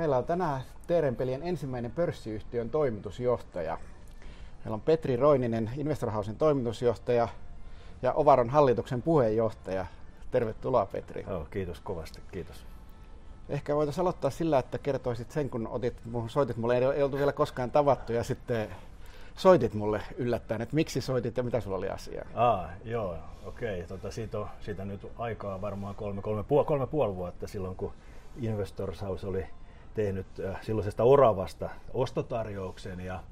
Meillä on tänään Teerenpelien ensimmäinen pörssiyhtiön toimitusjohtaja. Meillä on Petri Roininen, Investorhausen toimitusjohtaja ja Ovaron hallituksen puheenjohtaja. Tervetuloa Petri. Joo, kiitos kovasti, kiitos. Ehkä voitaisiin aloittaa sillä, että kertoisit sen, kun otit, soitit mulle, ei oltu vielä koskaan tavattu ja sitten soitit mulle yllättäen, että miksi soitit ja mitä sulla oli asiaa? Ah, joo, okei. Okay. Tota, siitä, on, siitä nyt aikaa varmaan kolme, kolme, puoli, kolme puoli vuotta silloin, kun Investors House oli tehnyt äh, silloisesta Oravasta ostotarjouksen ja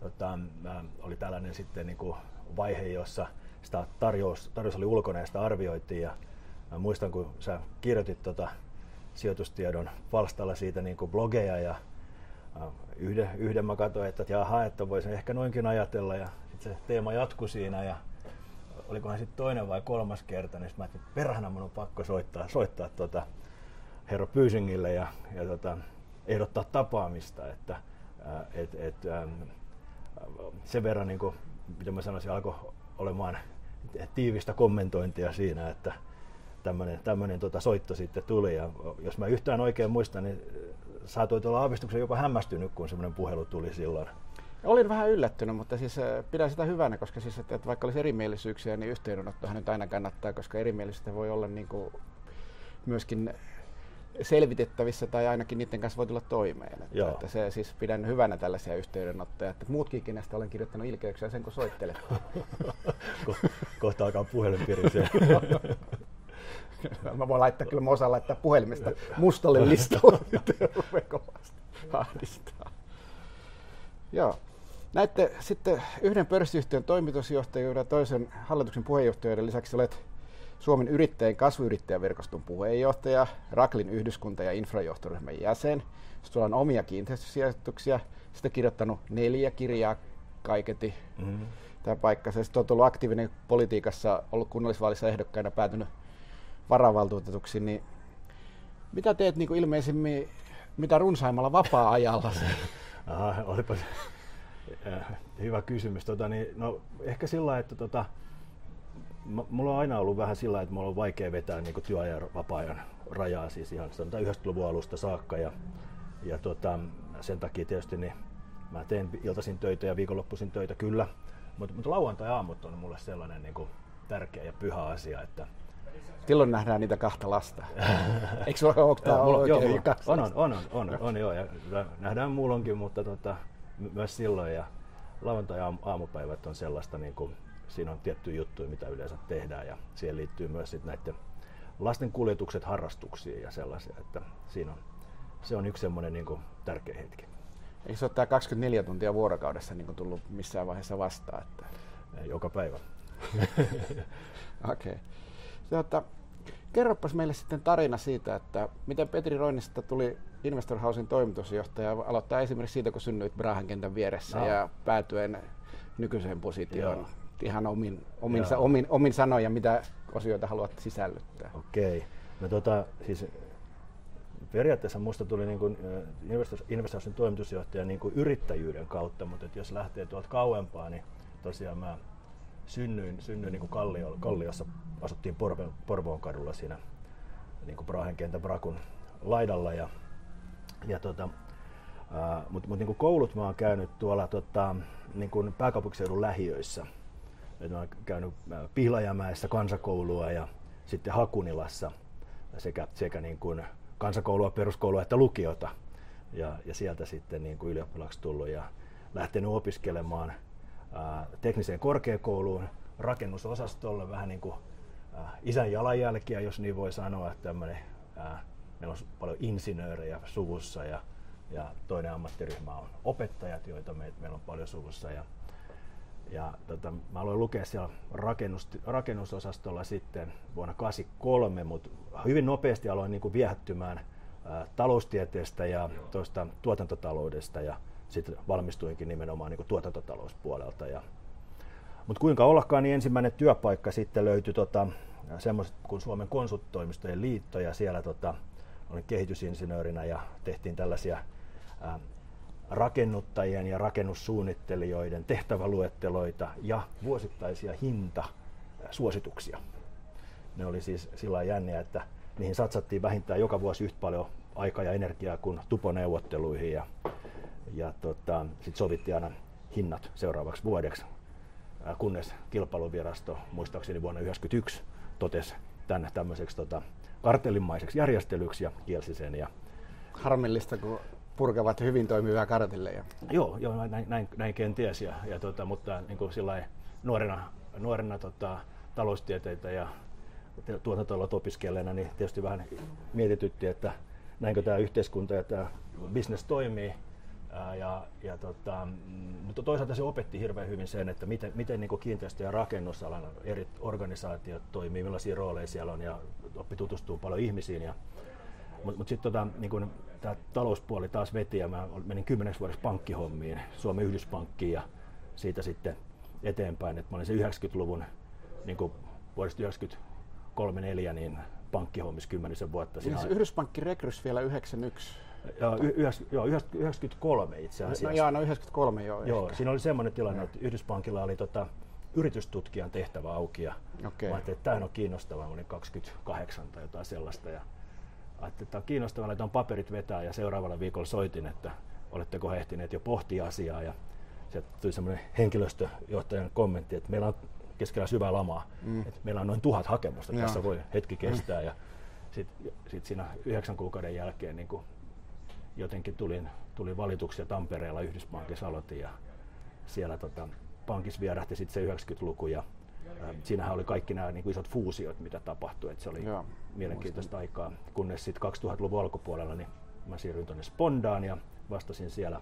tota, äh, oli tällainen sitten niin kuin vaihe, jossa sitä tarjous, tarjous oli ulkona ja sitä arvioitiin ja mä muistan, kun sä kirjoitit tota sijoitustiedon palstalla siitä niin kuin blogeja ja äh, yhden, yhden mä katsoin, että jaha, että voisin ehkä noinkin ajatella ja se teema jatkui siinä ja olikohan sitten toinen vai kolmas kerta, niin mä ajattelin, että perhana mun on pakko soittaa, soittaa tota herra Pyysingille ja, ja tota, ehdottaa tapaamista, että et, et, ähm, sen verran, niin kuin, mitä mä sanoisin, alkoi olemaan tiivistä kommentointia siinä, että tämmöinen, tota soitto sitten tuli. Ja jos mä yhtään oikein muistan, niin saatoit olla aavistuksen jopa hämmästynyt, kun semmoinen puhelu tuli silloin. Olin vähän yllättynyt, mutta siis pidän sitä hyvänä, koska siis, että, että vaikka olisi erimielisyyksiä, niin yhteydenottohan nyt aina kannattaa, koska erimielisyyttä voi olla niin kuin myöskin selvitettävissä tai ainakin niiden kanssa voi tulla toimeen. Että, että se siis pidän hyvänä tällaisia yhteydenottoja. Että muutkin kenestä olen kirjoittanut ilkeyksiä sen kun soittelet. Ko- kohta alkaa puhelin pirisee. Mä voin laittaa kyllä, mä osaan laittaa puhelimesta mustalle listalle, kovasti ahdistaa. Joo. Näette sitten yhden pörssiyhtiön toimitusjohtajuuden ja toisen hallituksen puheenjohtajuuden lisäksi olet Suomen yrittäjien kasvuyrittäjäverkoston puheenjohtaja, Raklin yhdyskunta- ja infrajohtoryhmän jäsen. Sitten on omia kiinteistösijoituksia. Sitten kirjoittanut neljä kirjaa kaiketi. Mm-hmm. Tämä paikka. Sitten on ollut aktiivinen politiikassa, ollut kunnallisvaalissa ehdokkaina, päätynyt varavaltuutetuksi. Niin mitä teet niin kuin ilmeisimmin mitä runsaimmalla vapaa-ajalla? Aha, olipa hyvä kysymys. Tota, niin, no, ehkä sillä että tota, mulla on aina ollut vähän sillä että mulla on vaikea vetää niin työajan vapaa-ajan rajaa siis ihan 90-luvun alusta saakka. Ja, ja tota, sen takia tietysti niin mä teen iltaisin töitä ja viikonloppuisin töitä kyllä, mutta, mutta lauantai-aamut on mulle sellainen niin kuin tärkeä ja pyhä asia, että Silloin nähdään niitä kahta lasta. Eikö sulla ole tämä mulla, joo, mulla, on, on, on, on, on, on, joo, ja nähdään muulonkin, mutta tota, myös silloin. Ja lauantai-aamupäivät on sellaista niin kuin, siinä on tiettyjä juttuja, mitä yleensä tehdään ja siihen liittyy myös sit näiden lasten kuljetukset harrastuksiin ja sellaisia, että siinä on, se on yksi semmoinen niin tärkeä hetki. Eikö se ole tämä 24 tuntia vuorokaudessa niin tullut missään vaiheessa vastaan? Että... Joka päivä. Okei. okay. Tuota, kerropas meille sitten tarina siitä, että miten Petri Roinista tuli Investor Housein toimitusjohtaja. Aloittaa esimerkiksi siitä, kun synnyit Brahan kentän vieressä no. ja päätyen nykyiseen positioon. Joo ihan omin, omin, sa, omin, omin sanoja, mitä osioita haluat sisällyttää. Okei. Okay. No tota, siis periaatteessa minusta tuli niin kuin Investorsin toimitusjohtaja niin kuin yrittäjyyden kautta, mutta jos lähtee tuolta kauempaa, niin tosiaan mä synnyin, synnyin niin kuin Kallio, Kalliossa, asuttiin Porvo, Porvoon kadulla siinä niin kuin Brahen kentän Brakun laidalla ja, ja tota, mutta mut, niin koulut mä oon käynyt tuolla tota, niin kuin pääkaupunkiseudun lähiöissä. Et mä oon käynyt äh, Pihlajamäessä kansakoulua ja sitten Hakunilassa sekä, sekä niin kuin kansakoulua, peruskoulua että lukiota. Ja, ja sieltä sitten niin kuin ylioppilaksi tullut ja lähtenyt opiskelemaan ää, äh, tekniseen korkeakouluun, rakennusosastolle, vähän niin kuin ää, äh, isän jalanjälkiä, jos niin voi sanoa, että tämmönen, ää, meillä on paljon insinöörejä suvussa ja, ja toinen ammattiryhmä on opettajat, joita me, meillä on paljon suvussa. Ja, ja tota, mä aloin lukea siellä rakennus, rakennusosastolla sitten vuonna 1983, mutta hyvin nopeasti aloin niin kuin viehättymään ää, taloustieteestä ja tuosta tuotantotaloudesta ja sitten valmistuinkin nimenomaan niin kuin tuotantotalouspuolelta. Ja, mutta kuinka ollakaan, niin ensimmäinen työpaikka sitten löytyi tota, semmoiset kuin Suomen konsulttoimistojen liitto ja siellä tota, olin kehitysinsinöörinä ja tehtiin tällaisia ää, rakennuttajien ja rakennussuunnittelijoiden tehtäväluetteloita ja vuosittaisia hintasuosituksia. Ne oli siis sillä jänniä, että niihin satsattiin vähintään joka vuosi yhtä paljon aikaa ja energiaa kuin tuponeuvotteluihin ja, ja tota, sitten sovittiin aina hinnat seuraavaksi vuodeksi, kunnes kilpailuvirasto muistaakseni vuonna 1991 totesi tänne tämmöiseksi tota, kartellimaiseksi järjestelyksi ja kielsi sen. Ja Harmillista, kun purkavat hyvin toimivia kartilleja. Joo, joo näin, näin, näin kenties, ja, ja tota, mutta niin kuin nuorena, nuorena tota, taloustieteitä ja tuotantoalat opiskelleena, niin tietysti vähän mietitytti, että näinkö tämä yhteiskunta ja tämä business toimii. Ja, ja tota, mutta toisaalta se opetti hirveän hyvin sen, että miten, miten niin kiinteistö- ja rakennusalan eri organisaatiot toimii, millaisia rooleja siellä on ja oppi tutustuu paljon ihmisiin. Ja, mutta mut sitten tota, niin tämä talouspuoli taas veti ja mä menin kymmeneksi vuodeksi pankkihommiin, Suomen Yhdyspankkiin ja siitä sitten eteenpäin. Et mä olin se 90-luvun niin vuodesta 93 4 niin pankkihommissa kymmenisen vuotta. Siis Yhdyspankki rekrys vielä 91? Joo, yhdeks, joo 93 itse no, asiassa. No, joo, no 93 joo. Joo, ehkä. siinä oli semmoinen tilanne, että Yhdyspankilla oli tota, yritystutkijan tehtävä auki ja okay. mä ajattelin, että tämähän on kiinnostavaa, mä olin 28 tai jotain sellaista ja ajattelin, että on kiinnostavaa, laitan paperit vetää ja seuraavalla viikolla soitin, että oletteko ehtineet jo pohtia asiaa ja sieltä tuli semmoinen henkilöstöjohtajan kommentti, että meillä on keskellä syvää lamaa, mm. että meillä on noin tuhat hakemusta, että tässä voi hetki kestää mm. ja sitten sit siinä yhdeksän kuukauden jälkeen niin jotenkin tulin, tuli valituksia Tampereella Yhdyspankissa aloitin ja siellä tota, pankissa vierähti sitten se 90-luku ja siinähän oli kaikki nämä niin isot fuusiot, mitä tapahtui, että se oli Joo, mielenkiintoista muistan. aikaa, kunnes sitten 2000-luvun alkupuolella niin mä siirryin tuonne Spondaan ja vastasin siellä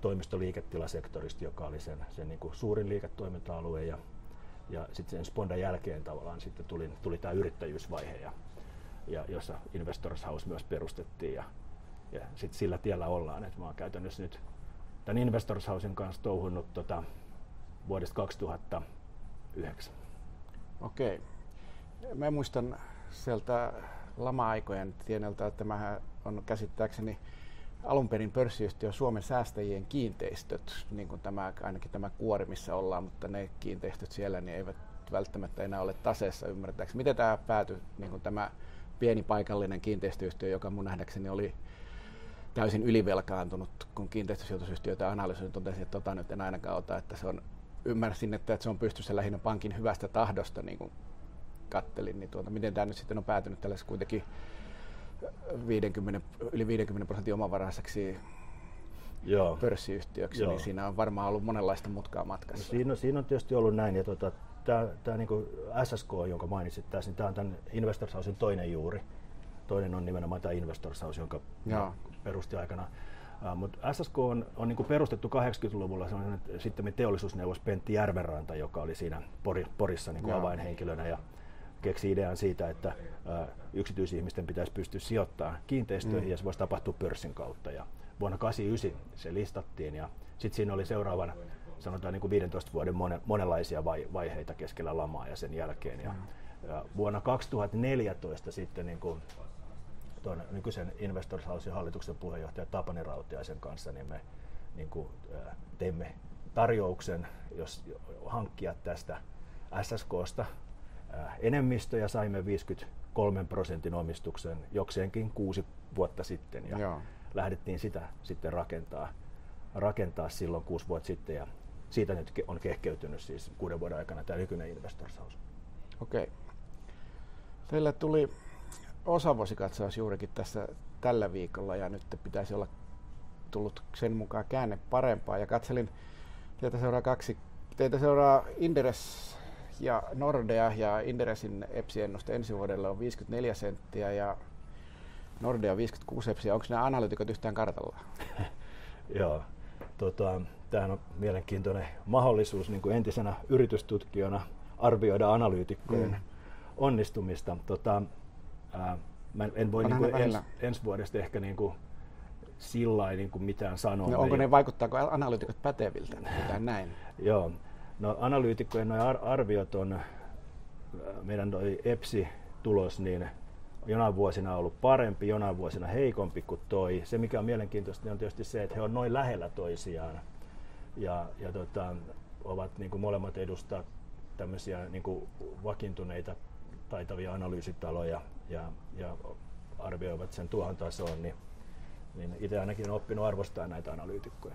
toimistoliiketilasektorista, joka oli sen, sen niin kuin suurin liiketoiminta-alue. Ja, ja sitten sen Spondan jälkeen tavallaan sitten tuli, tuli tämä yrittäjyysvaihe ja, ja jossa Investors House myös perustettiin. Ja, ja sitten sillä tiellä ollaan, että mä oon käytännössä nyt tämän Investors Housen kanssa touhunnut tota, vuodesta 2009. Okei. Mä muistan sieltä lama-aikojen tieneltä, että tämähän on käsittääkseni alun perin pörssiyhtiö Suomen säästäjien kiinteistöt, niin kuin tämä, ainakin tämä kuori, missä ollaan, mutta ne kiinteistöt siellä niin eivät välttämättä enää ole taseessa ymmärtääkseni. Miten tämä päätyi, niin kuin tämä pieni paikallinen kiinteistöyhtiö, joka mun nähdäkseni oli täysin ylivelkaantunut, kun kiinteistösijoitusyhtiöitä analysoin, totesin, että tota nyt en ainakaan ota, että se on, ymmärsin, että, että se on pystyssä lähinnä pankin hyvästä tahdosta, niin kuin kattelin, niin tuota, miten tämä nyt sitten on päätynyt tällaisessa kuitenkin 50, yli 50 prosentin omavaraiseksi Joo. pörssiyhtiöksi, Joo. niin siinä on varmaan ollut monenlaista mutkaa matkassa. No siinä, on, siinä on tietysti ollut näin, ja tota, tämä niin SSK, jonka mainitsit tässä, niin tämä on tämän Investors Housein toinen juuri. Toinen on nimenomaan tämä Investors House, jonka Joo. perusti aikana. Mutta SSK on, on niin perustettu 80-luvulla sitten teollisuusneuvos Pentti Järvenranta, joka oli siinä Pori, Porissa niin avainhenkilönä. Ja keksi idean siitä, että yksityisihmisten pitäisi pystyä sijoittamaan kiinteistöihin mm. ja se voisi tapahtua pörssin kautta. Ja vuonna 1989 se listattiin ja sitten siinä oli seuraavan sanotaan niin kuin 15 vuoden monenlaisia vaiheita keskellä lamaa ja sen jälkeen. Ja, mm. ja vuonna 2014 sitten niin kuin tuon nykyisen Investors Housein hallituksen puheenjohtaja Tapani Rautiaisen kanssa niin me niin kuin, teimme tarjouksen, jos hankkia tästä SSKsta enemmistö ja saimme 53 prosentin omistuksen jokseenkin kuusi vuotta sitten ja Joo. lähdettiin sitä sitten rakentaa, rakentaa silloin kuusi vuotta sitten ja siitä nyt on kehkeytynyt siis kuuden vuoden aikana tämä nykyinen Investors House. Okei. Teille tuli osavuosikatsaus juurikin tässä tällä viikolla ja nyt pitäisi olla tullut sen mukaan käänne parempaa ja katselin, teitä seuraa kaksi, teitä seuraa Inderes ja Nordea ja Inderesin EPSI-ennuste ensi vuodelle on 54 senttiä ja Nordea 56 EPSiä. Onko nämä analytikot yhtään kartalla? Joo. Tota, tämähän on mielenkiintoinen mahdollisuus niin kuin entisenä yritystutkijana arvioida analyytikkojen mm. onnistumista. Tota, ää, mä en voi niin kuin ens, ensi vuodesta ehkä niin kuin sillä niin kuin mitään sanoa. No, onko ne, vaikuttaako analyytikot päteviltä? näin. Joo. No analyytikkojen nuo arviot on, meidän toi EPSI-tulos, niin jonain vuosina ollut parempi, jonain vuosina heikompi kuin toi. Se mikä on mielenkiintoista niin on tietysti se, että he on noin lähellä toisiaan ja, ja tota, ovat niin kuin molemmat edustaa tämmöisiä niin kuin vakiintuneita taitavia analyysitaloja ja, ja arvioivat sen tuohon tasoon, niin, niin itse ainakin olen oppinut arvostaa näitä analyytikkoja.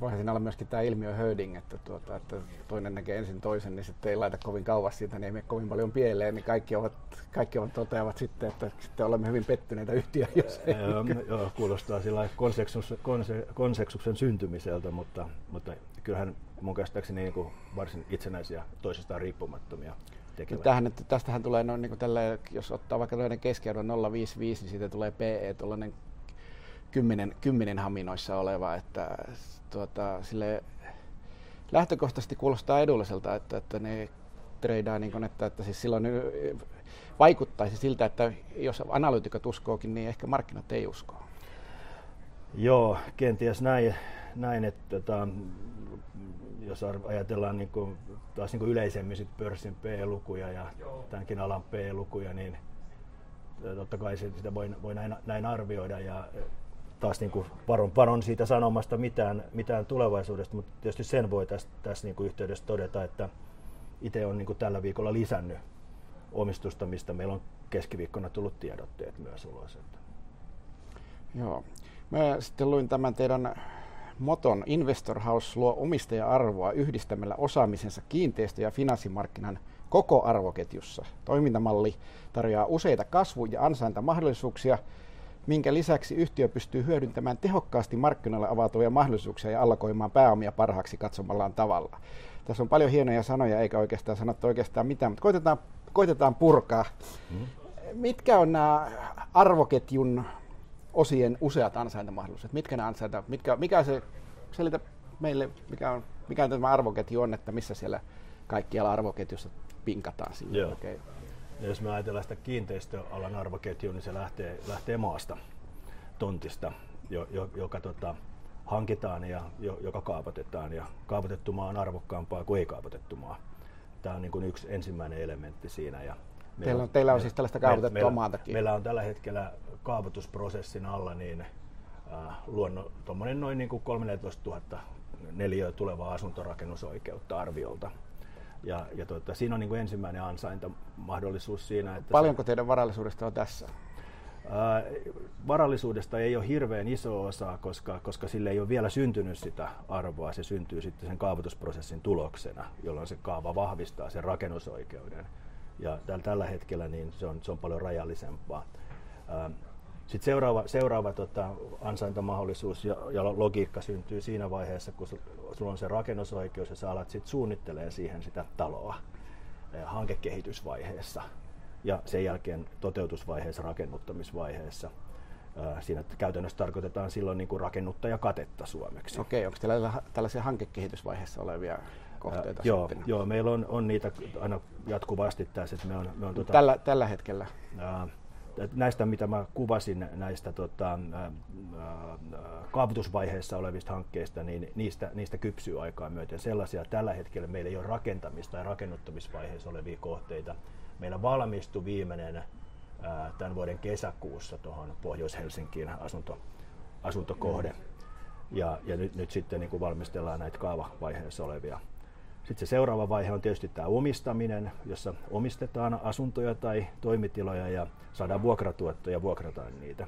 Voihan siinä olla myöskin tämä ilmiö herding, että, tuota, että toinen näkee ensin toisen, niin sitten ei laita kovin kauas siitä, niin ei mene kovin paljon pieleen, niin kaikki ovat, kaikki ovat toteavat sitten, että sitten olemme hyvin pettyneitä yhtiöitä, jos ei. Joo, joo, kuulostaa sillä konseksus, konse, konseksuksen syntymiseltä, mutta, mutta kyllähän mun käsittääkseni niin kuin varsin itsenäisiä toisistaan riippumattomia tekevät. Tähän, että tästähän tulee noin niin kuin tälle, jos ottaa vaikka tällainen keskiarvo 0,55, niin siitä tulee PE tuollainen 10, 10 haminoissa oleva, että tuota, sille lähtökohtaisesti kuulostaa edulliselta, että, että ne treidaa niin että, että siis silloin vaikuttaisi siltä, että jos analyytikot uskookin, niin ehkä markkinat ei usko. Joo, kenties näin, näin että tota, jos ajatellaan niin kuin, taas niin kuin yleisemmin sit pörssin P-lukuja ja tämänkin alan P-lukuja, niin totta kai sitä voi, voi näin, näin arvioida ja taas niin kuin varon, varon siitä sanomasta mitään, mitään tulevaisuudesta, mutta tietysti sen voi tässä, tässä niin kuin yhteydessä todeta, että itse on niin kuin tällä viikolla lisännyt omistusta, mistä meillä on keskiviikkona tullut tiedotteet myös ulos. Joo. Mä sitten luin tämän teidän moton Investor House luo omistaja-arvoa yhdistämällä osaamisensa kiinteistö- ja finanssimarkkinan koko arvoketjussa. Toimintamalli tarjoaa useita kasvu- ja ansaintamahdollisuuksia, minkä lisäksi yhtiö pystyy hyödyntämään tehokkaasti markkinoille avautuvia mahdollisuuksia ja allokoimaan pääomia parhaaksi katsomallaan tavalla. Tässä on paljon hienoja sanoja, eikä oikeastaan sanottu oikeastaan mitään, mutta koitetaan, koitetaan purkaa. Mm. Mitkä on nämä arvoketjun osien useat ansaintamahdollisuudet? Mitkä ne ansaita, mitkä, mikä se, selitä meille, mikä on, mikä tämä arvoketju on, että missä siellä kaikkialla arvoketjussa pinkataan siinä. Joo. Okay. Ja jos me ajatellaan sitä kiinteistöalan arvoketjua, niin se lähtee, lähtee maasta, tontista, jo, jo, joka tota, hankitaan ja jo, joka kaavoitetaan. Ja kaavoitettu maa on arvokkaampaa kuin ei kaavoitettu maa. Tämä on niin kuin yksi ensimmäinen elementti siinä. Ja teillä, on, teillä on siis tällaista kaavoitettua meillä, maatakin? Meillä on tällä hetkellä kaavoitusprosessin alla niin äh, luonno, noin niin kuin 13 000 neliöä tulevaa asuntorakennusoikeutta arviolta ja, ja tuota, siinä on niin kuin ensimmäinen ansaintamahdollisuus siinä. Että Paljonko se, teidän varallisuudesta on tässä? Ää, varallisuudesta ei ole hirveän iso osa, koska, koska sille ei ole vielä syntynyt sitä arvoa. Se syntyy sitten sen kaavoitusprosessin tuloksena, jolloin se kaava vahvistaa sen rakennusoikeuden. Ja tällä hetkellä niin se, on, se on paljon rajallisempaa. Ää, sitten seuraava, seuraava tota, ansaintamahdollisuus ja, ja logiikka syntyy siinä vaiheessa, kun sulla on se rakennusoikeus ja sä alat sitten suunnittelee siihen sitä taloa eh, hankekehitysvaiheessa ja sen jälkeen toteutusvaiheessa, rakennuttamisvaiheessa. Eh, siinä käytännössä tarkoitetaan silloin niin kuin rakennuttajakatetta suomeksi. Okei, onko teillä tällaisia hankekehitysvaiheessa olevia kohteita? Äh, joo, joo, meillä on, on niitä aina jatkuvasti tässä. Että me on, me on, tuota, tällä, tällä hetkellä? Äh, näistä, mitä mä kuvasin näistä tota, kaavoitusvaiheessa olevista hankkeista, niin niistä, niistä kypsyy aikaa myöten. Sellaisia tällä hetkellä meillä ei ole rakentamista tai rakennuttamisvaiheessa olevia kohteita. Meillä valmistui viimeinen ää, tämän vuoden kesäkuussa tuohon Pohjois-Helsinkiin asunto, asuntokohde. Ja, ja nyt, nyt sitten niin kuin valmistellaan näitä kaavavaiheessa olevia sitten se seuraava vaihe on tietysti tämä omistaminen, jossa omistetaan asuntoja tai toimitiloja ja saadaan vuokratuottoja ja vuokrataan niitä.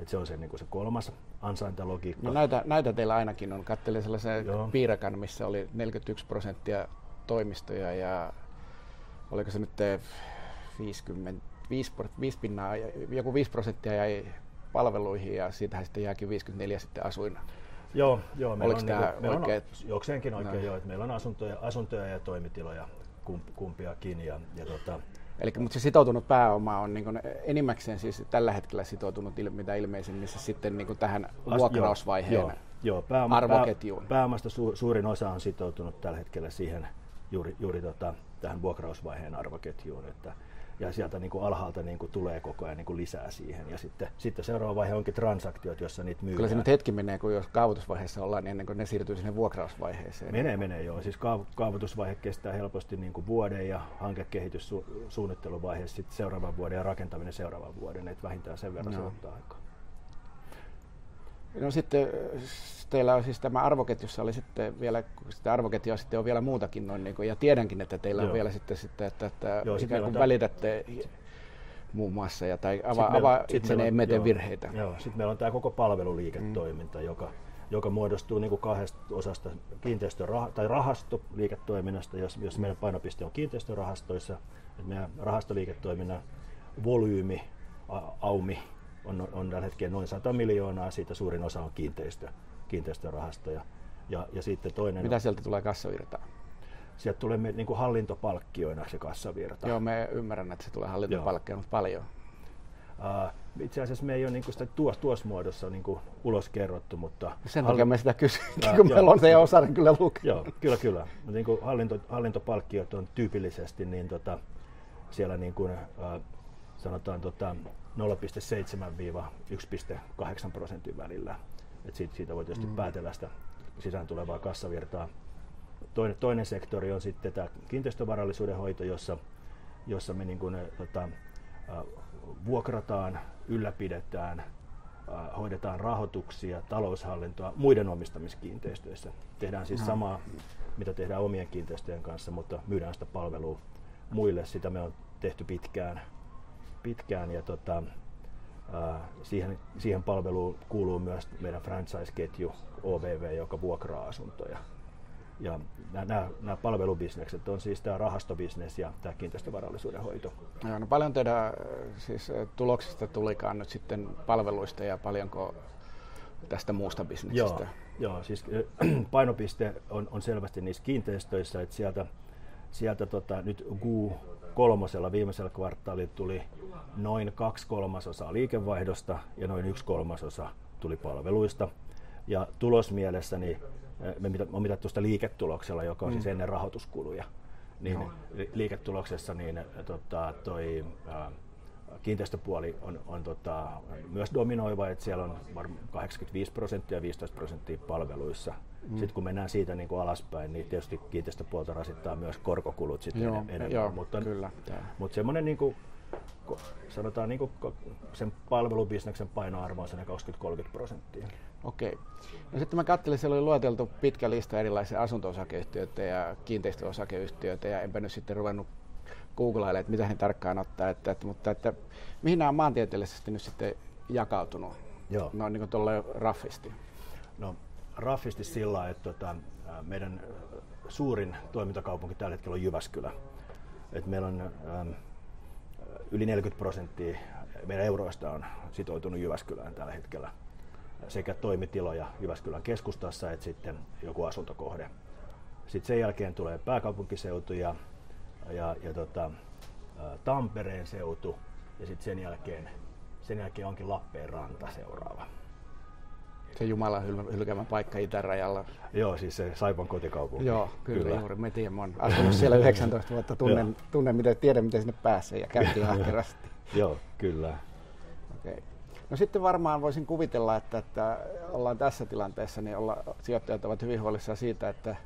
Et se on se, niin se kolmas ansaintalogiikka. No näitä, näitä teillä ainakin on. Kattelin sellaisen Joo. piirakan, missä oli 41 prosenttia toimistoja ja oliko se nyt 50, 5, 5 pinnaa, joku 5 prosenttia jäi palveluihin ja siitähän sitten jääkin 54 sitten asuin Joo, joo meillä Oliko on, tämä niinku, meillä oikein? on jokseenkin oikein no. joo, että meillä on asuntoja, asuntoja ja toimitiloja kumpiakin. Ja, ja tota, Eli mutta se sitoutunut pääoma on niin enimmäkseen siis tällä hetkellä sitoutunut mitä ilmeisimmin sitten niin tähän vuokrausvaiheen joo, joo, pääoma, arvoketjuun. Pää, pääomasta su, suurin osa on sitoutunut tällä hetkellä siihen juuri, juuri tota, tähän vuokrausvaiheen arvoketjuun. Että, ja sieltä niin kuin alhaalta niin kuin tulee koko ajan niin kuin lisää siihen. Ja sitten, sitten seuraava vaihe onkin transaktiot, jossa niitä myydään. Kyllä se nyt hetki menee, kun jos kaavoitusvaiheessa ollaan, niin ennen kuin ne siirtyy sinne vuokrausvaiheeseen. Menee, menee joo. Siis kaavoitusvaihe kestää helposti niin kuin vuoden ja hankekehityssuunnitteluvaihe sitten seuraavan vuoden ja rakentaminen seuraavan vuoden. Että vähintään sen verran no. se ottaa aikaa. No sitten teillä on siis tämä arvoketjussa oli sitten vielä, sitä arvoketjua sitten on vielä muutakin noin, niin kuin, ja tiedänkin, että teillä Joo. on vielä sitten, sitten että, että Joo, ikään kuin välitätte, muun muassa, ja, tai avaa, avaa itselleen emmeten virheitä. Joo, sitten meillä on tämä koko palveluliiketoiminta, mm. joka, joka muodostuu niin kuin kahdesta osasta kiinteistö- tai rahastoliiketoiminnasta, jos, jos meidän painopiste on kiinteistörahastoissa, että meidän rahastoliiketoiminnan volyymi, aumi on, on tällä hetkellä noin 100 miljoonaa, siitä suurin osa on kiinteistö, kiinteistörahastoja. Ja, ja sitten toinen Mitä sieltä tulee kassavirtaa? Sieltä tulee niin kuin hallintopalkkioina se kassavirta. Joo, me ymmärrän, että se tulee hallintopalkkioina, mutta paljon. Uh, itse asiassa me ei ole niin kuin sitä tuossa tuos muodossa niin kuin ulos kerrottu, mutta... Sen takia me sitä kysyinkin, uh, kun meillä on se osaan kyllä lukenut. Joo, kyllä, kyllä. Mutta niin kuin hallinto, hallintopalkkiot on tyypillisesti niin tota, siellä niin kuin, uh, sanotaan tota 0,7-1,8 prosentin välillä. Et siitä, siitä voi tietysti mm. päätellä sitä sisään tulevaa kassavirtaa. Toinen, toinen sektori on sitten tämä kiinteistövarallisuuden hoito, jossa, jossa me niin kuin, tota, vuokrataan, ylläpidetään, hoidetaan rahoituksia, taloushallintoa muiden omistamiskiinteistöissä. Tehdään siis samaa, mitä tehdään omien kiinteistöjen kanssa, mutta myydään sitä palvelua muille. Sitä me on tehty pitkään, pitkään ja tota, siihen, siihen palveluun kuuluu myös meidän franchise-ketju OVV, joka vuokraa asuntoja. Ja nämä, nämä palvelubisnekset on siis tämä rahastobisnes ja tämä kiinteistövarallisuuden hoito. Joo, no paljon teidän siis, tuloksista tulikaan nyt sitten palveluista ja paljonko tästä muusta bisneksestä? Joo, joo siis painopiste on, on selvästi niissä kiinteistöissä, että sieltä, sieltä tota, nyt GU kolmosella viimeisellä kvartaalilla tuli noin kaksi kolmasosaa liikevaihdosta ja noin yksi kolmasosa tuli palveluista. Ja tulosmielessä niin me on mitattu sitä liiketuloksella, joka on siis mm. siis ennen rahoituskuluja. Niin no. liiketuloksessa niin, tota, toi, ää, kiinteistöpuoli on, on tota, myös dominoiva, että siellä on 85 prosenttia ja 15 prosenttia palveluissa. Mm. Sitten kun mennään siitä niin kuin alaspäin, niin tietysti kiinteistöpuolta rasittaa myös korkokulut sitten joo, enemmän. Joo, mutta, kyllä. Mutta semmoinen niin kuin, sanotaan niin kuin sen palvelubisneksen painoarvo on 20-30 prosenttia. Okei. No sitten mä katselin, siellä oli lueteltu pitkä lista erilaisia asunto-osakeyhtiöitä ja kiinteistöosakeyhtiöitä ja enpä nyt sitten ruvennut googlailemaan, että mitä he tarkkaan ottaa, että, että, mutta että mihin nämä on maantieteellisesti nyt sitten jakautunut? Joo. No niin kuin tuolla raffisti. No raffisti sillä, että tota, meidän suurin toimintakaupunki tällä hetkellä on Jyväskylä. Et meillä on ähm, yli 40 prosenttia meidän euroista on sitoutunut Jyväskylään tällä hetkellä sekä toimitiloja Jyväskylän keskustassa että sitten joku asuntokohde. Sitten sen jälkeen tulee pääkaupunkiseutu ja, ja, ja tota, Tampereen seutu ja sitten sen jälkeen, sen jälkeen onkin Lappeenranta seuraava. Se Jumalan hylkäämä paikka itärajalla. Joo, siis se Saipan kotikaupunki. Joo, kyllä, kyllä. juuri. Me tiedämme, olen asunut siellä 19 vuotta, tunnen, tunnen miten, tiedän miten sinne pääsee ja käytiin ahkerasti. Joo, kyllä. Okei. Okay. No sitten varmaan voisin kuvitella, että, että ollaan tässä tilanteessa, niin olla, sijoittajat ovat hyvin huolissaan siitä, että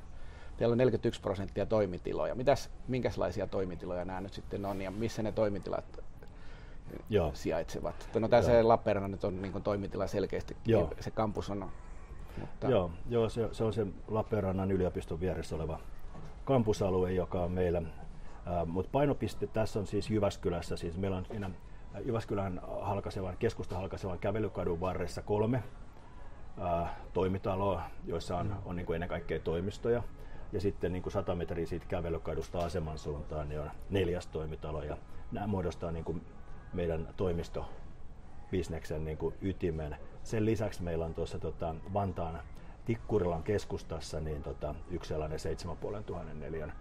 teillä on 41 prosenttia toimitiloja. Mitäs, minkälaisia toimitiloja nämä nyt sitten on ja missä ne toimitilat Joo. sijaitsevat? No tässä Lappeenrannan nyt on niin toimitila selkeästi, Joo. se kampus on. Mutta... Joo, Joo se, se, on se Lappeenrannan yliopiston vieressä oleva kampusalue, joka on meillä. Äh, Mutta painopiste tässä on siis Jyväskylässä, siis meillä on siinä Jyväskylän halkasevan, keskusta halkasevan kävelykadun varressa kolme ää, toimitaloa, joissa on, on niin kuin ennen kaikkea toimistoja. Ja sitten niin kuin 100 metriä siitä kävelykadusta aseman suuntaan niin on neljäs toimitalo. Ja nämä muodostaa niin kuin meidän toimistobisneksen niin kuin ytimen. Sen lisäksi meillä on tuossa tota, Vantaan Tikkurilan keskustassa niin tota, yksi sellainen 7500 neliön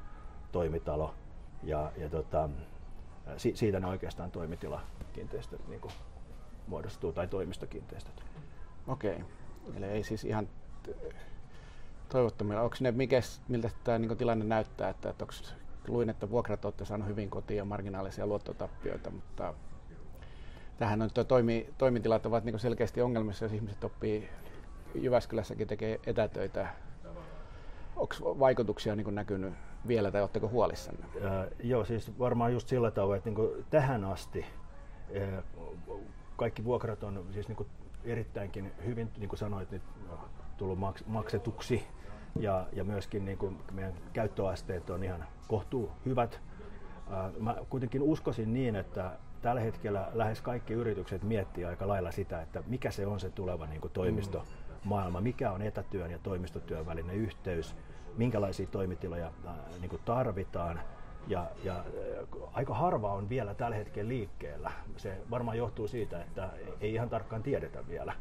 toimitalo. Ja, ja tota, si, siitä ne oikeastaan toimitilakiinteistöt niin kuin muodostuu, tai toimistokiinteistöt. Okei, eli ei siis ihan toivottomilla. Onko ne, mikä, miltä tämä niin tilanne näyttää, että, että onko, luin, että vuokrat olette saaneet hyvin kotiin ja marginaalisia luottotappioita, mutta tähän on toimi, toimitilat ovat niin selkeästi ongelmissa, jos ihmiset oppii Jyväskylässäkin tekee etätöitä. Onko vaikutuksia niin näkynyt vielä tai oletteko huolissanne? Äh, joo, siis varmaan just sillä tavalla, että niin tähän asti äh, kaikki vuokrat on siis niin erittäinkin hyvin, niin kuin sanoit, niin tullut maks- maksetuksi ja, ja myöskin niin meidän käyttöasteet on ihan kohtuu hyvät. mä kuitenkin uskoisin niin, että tällä hetkellä lähes kaikki yritykset miettii aika lailla sitä, että mikä se on se tuleva niin kuin toimistomaailma, mikä on etätyön ja toimistotyön välinen yhteys, minkälaisia toimitiloja niin kuin tarvitaan. Ja, ja aika harva on vielä tällä hetkellä liikkeellä. Se varmaan johtuu siitä, että ei ihan tarkkaan tiedetä vielä.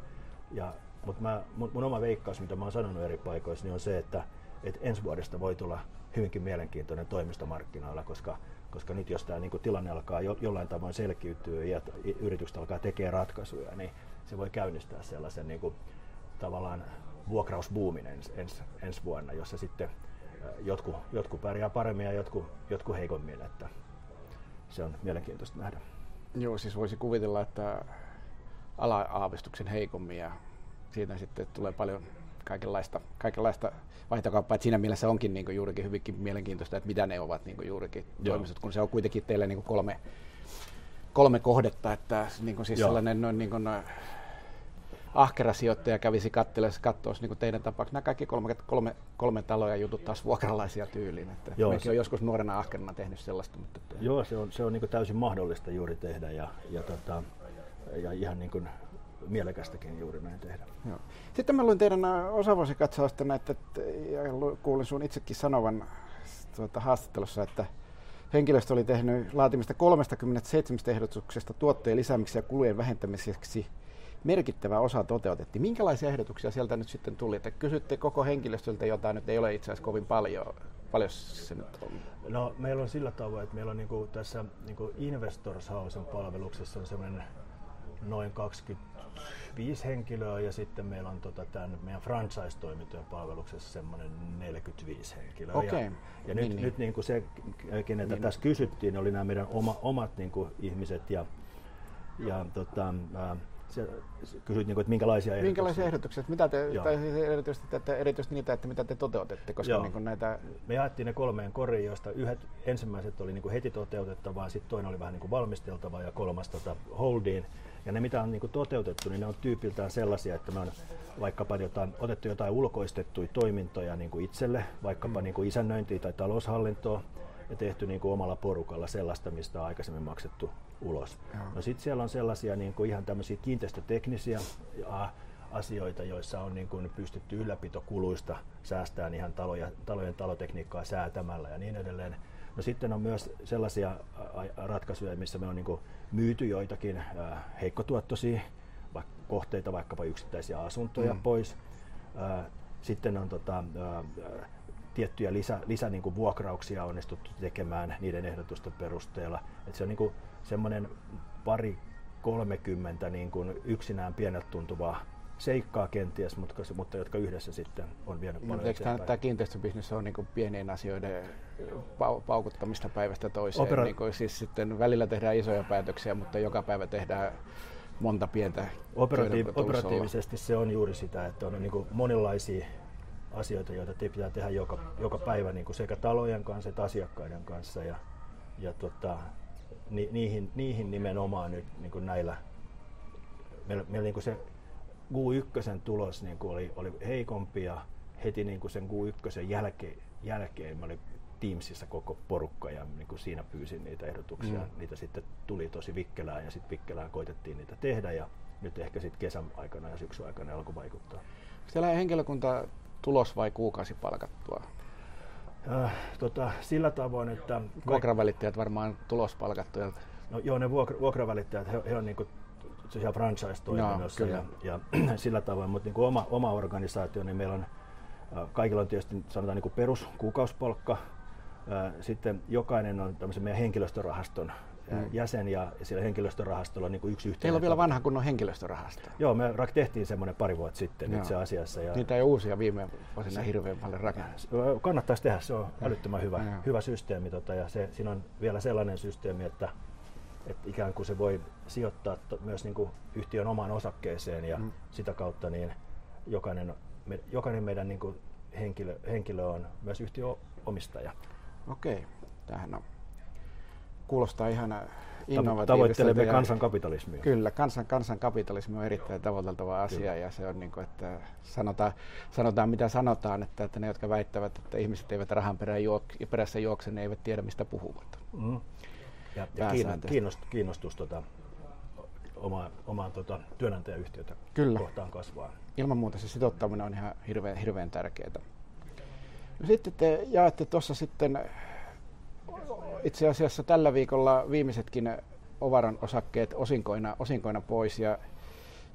Ja, mutta mä, mun, mun oma veikkaus, mitä mä oon sanonut eri paikoissa, niin on se, että, että ensi vuodesta voi tulla hyvinkin mielenkiintoinen toimistomarkkinoilla, koska, koska nyt jos tämä niin tilanne alkaa jo, jollain tavoin selkiytyä ja yritykset alkaa tekemään ratkaisuja, niin se voi käynnistää sellaisen niin kuin, tavallaan vuokrausbuumin ens, ens, ensi vuonna, jossa sitten jotkut, jotkut pärjää paremmin ja jotkut, jotkut heikommin. Että se on mielenkiintoista nähdä. Joo, siis voisi kuvitella, että ala-aavistuksen heikommin ja siitä sitten tulee paljon kaikenlaista, kaikenlaista vaihtokauppaa. Että siinä mielessä onkin niin juurikin hyvinkin mielenkiintoista, että mitä ne ovat niin juurikin Joo. toimistot, kun se on kuitenkin teille niin kolme, kolme kohdetta, että niin siis Joo. sellainen noin niin kuin, ahkera sijoittaja kävisi kattelemassa katsoa niin teidän tapauksessa nämä kaikki kolme, kolme, kolme taloja jutut taas vuokralaisia tyyliin. Että Joo, se... on joskus nuorena ahkerana tehnyt sellaista. Mutta. Joo, se on, se on niin täysin mahdollista juuri tehdä ja, ja, tota, ja ihan niin kuin mielekästäkin juuri näin tehdä. Joo. Sitten mä luin teidän äh, osavuosikatsausta näitä, ja kuulin sun itsekin sanovan tuota, haastattelussa, että henkilöstö oli tehnyt laatimista 37 ehdotuksesta tuotteen lisäämiseksi ja kulujen vähentämiseksi merkittävä osa toteutettiin. Minkälaisia ehdotuksia sieltä nyt sitten tuli? Että kysytte koko henkilöstöltä jotain, nyt ei ole itse asiassa kovin paljon. Paljon se nyt on? No, meillä on sillä tavoin, että meillä on niinku tässä niinku Investors Housen palveluksessa on semmoinen noin 25 henkilöä ja sitten meillä on tota, tämän meidän franchise-toimintojen palveluksessa semmoinen 45 henkilöä. Okay. Ja, ja niin, nyt, niin. nyt niin kuin se, keneltä niin. tässä kysyttiin, oli nämä meidän oma, omat niin kuin ihmiset ja, ja tota, sä kysyit, niin kuin, että minkälaisia ehdotuksia. Minkälaisia ehdotuksia? Mitä te, tai siis erityisesti, että, erityisesti niitä, että mitä te toteutette, koska niin kuin näitä... Me jaettiin ne kolmeen koriin, joista yhdet ensimmäiset oli niin kuin heti toteutettavaa, sitten toinen oli vähän niin kuin valmisteltavaa ja kolmas tota, holdiin. Ja ne, mitä on niin kuin toteutettu, niin ne on tyypiltään sellaisia, että me on vaikkapa jotain, otettu jotain ulkoistettuja toimintoja niin kuin itselle, vaikkapa mm. niin kuin isännöintiä tai taloushallintoa, ja tehty niin kuin omalla porukalla sellaista, mistä on aikaisemmin maksettu ulos. No sitten siellä on sellaisia niin kuin ihan tämmöisiä kiinteistöteknisiä asioita, joissa on niin kuin pystytty ylläpitokuluista säästämään ihan taloja, talojen talotekniikkaa säätämällä ja niin edelleen. No sitten on myös sellaisia ratkaisuja, missä me on niin myyty joitakin heikkotuottoisia kohteita, vaikkapa yksittäisiä asuntoja mm. pois. Sitten on tota, tiettyjä lisä, lisä niin kuin vuokrauksia onnistuttu tekemään niiden ehdotusten perusteella. Et se on niin semmoinen pari 30 niin kuin yksinään pieneltä tuntuvaa seikkaa kenties, mutta, mutta jotka yhdessä sitten on vienyt paljon Eikö tämä, tämä kiinteistöbisnes on niin pienien asioiden paukuttamista päivästä toiseen? Opera- niin kuin, siis sitten välillä tehdään isoja päätöksiä, mutta joka päivä tehdään monta pientä Operatiiv- Operatiivisesti se on juuri sitä, että on niin monenlaisia asioita, joita te pitää tehdä joka, joka päivä niin kuin sekä talojen kanssa että asiakkaiden kanssa. Ja, ja tota, ni, niihin, niihin nimenomaan nyt niin kuin näillä, meillä, meillä niin kuin se Q1 tulos niin kuin oli, oli heikompi ja heti niin kuin sen Q1 jälkeen, jälkeen me oli Teamsissa koko porukka ja niin kuin siinä pyysin niitä ehdotuksia. Mm. Niitä sitten tuli tosi vikkelään ja sitten vikkelään koitettiin niitä tehdä ja nyt ehkä sitten kesän aikana ja syksyn aikana alkoi vaikuttaa. Siellä henkilökunta tulos vai kuukausipalkattua? Äh, tota, sillä tavoin, että... Vuokravälittäjät varmaan tulospalkattuja. No joo, ne vuokra, vuokravälittäjät, he, he on niinku franchise-toiminnassa no, ja, ja sillä tavoin, mutta niin oma, oma organisaatio, niin meillä on kaikilla on tietysti sanotaan niin peruskuukauspalkka, äh, sitten jokainen on tämmöisen meidän henkilöstörahaston mm. jäsen ja siellä henkilöstörahastolla on niin kuin yksi yhteinen. Teillä on vielä vanha kunnon henkilöstörahasto. Joo, me tehtiin semmoinen pari vuotta sitten Joo. itse asiassa. Ja Niitä ei uusia viime vuosina se, hirveän paljon rakennettu. Kannattaisi tehdä, se on ja. älyttömän hyvä, ja. hyvä systeemi tota, ja se, siinä on vielä sellainen systeemi, että, että ikään kuin se voi sijoittaa to, myös niin kuin yhtiön omaan osakkeeseen ja mm. sitä kautta niin jokainen, me, jokainen meidän niin kuin henkilö, henkilö on myös yhtiön omistaja. Okei, tähän on kuulostaa ihan, innovatiivista. Tavoittelemme kansankapitalismia. Kyllä, kansan, kansankapitalismi on erittäin tavoiteltava asia Kyllä. ja se on niin kuin, että sanotaan, sanotaan mitä sanotaan, että, että ne, jotka väittävät, että ihmiset eivät rahan perään juok, perässä juokse, ne eivät tiedä mistä puhuvat. Mm. Ja, ja kiinnostus, kiinnostus tota, oma, omaan tota, työnantajayhtiötä Kyllä. kohtaan kasvaa. Ilman muuta se sitouttaminen on ihan hirveän, hirveän tärkeää. No sitten te jaatte tuossa sitten itse asiassa tällä viikolla viimeisetkin Ovaran osakkeet osinkoina, osinkoina pois ja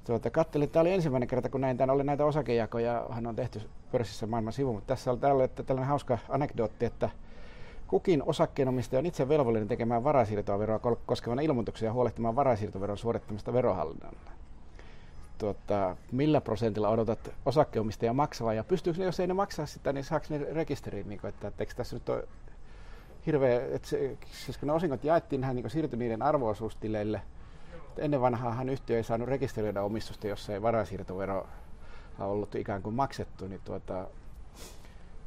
tuota, kattelin, tämä oli ensimmäinen kerta, kun näin tämän, oli näitä osakejakoja, hän on tehty pörssissä maailman sivu, mutta tässä oli tällä, että tällainen hauska anekdootti, että kukin osakkeenomistaja on itse velvollinen tekemään varainsiirtoa veroa kol- koskevan ilmoituksen ja huolehtimaan varainsiirtoveron suorittamista verohallinnolle. Tuota, millä prosentilla odotat osakkeenomistajia maksavan ja pystyykö ne, jos ei ne maksaa sitä, niin saako ne rekisteriin, niin kuin, että, että tässä nyt ole hirveä, että se, siis kun ne osingot jaettiin, nehän niin siirtyi niiden arvoosuustileille. Ennen vanhaahan yhtiö ei saanut rekisteröidä omistusta, jos ei varainsiirtovero ollut ikään kuin maksettu, niin tuota,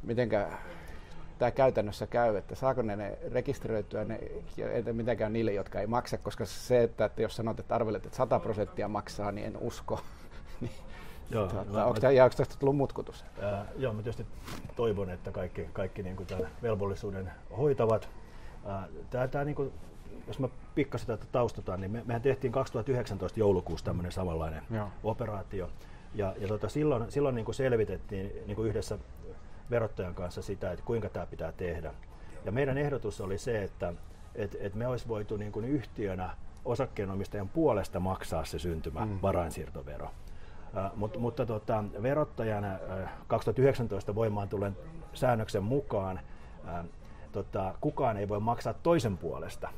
mitenkä tämä käytännössä käy, että saako ne, ne rekisteröityä ne, entä mitenkään niille, jotka ei maksa, koska se, että, että jos sanot, että arvelet, että 100 prosenttia maksaa, niin en usko. niin, Joo, tuota, mä- onko mä- tämä, ja onko tästä tullut mutkutus? Ää, joo, mä tietysti toivon, että kaikki, kaikki niin tämän velvollisuuden hoitavat. Ää, tää, tää, niin kuin, jos mä pikkasen tätä taustataan, niin me, mehän tehtiin 2019 joulukuussa tämmöinen samanlainen Joo. operaatio. Ja, ja tota, silloin, silloin niin kuin selvitettiin niin kuin yhdessä verottajan kanssa sitä, että kuinka tämä pitää tehdä. Ja meidän ehdotus oli se, että et, et me olisi voitu niin kuin yhtiönä osakkeenomistajan puolesta maksaa se syntymä mm. varainsiirtovero. Äh, mut, mutta tota, verottajan äh, 2019 voimaan tulleen säännöksen mukaan äh, tota, kukaan ei voi maksaa toisen puolesta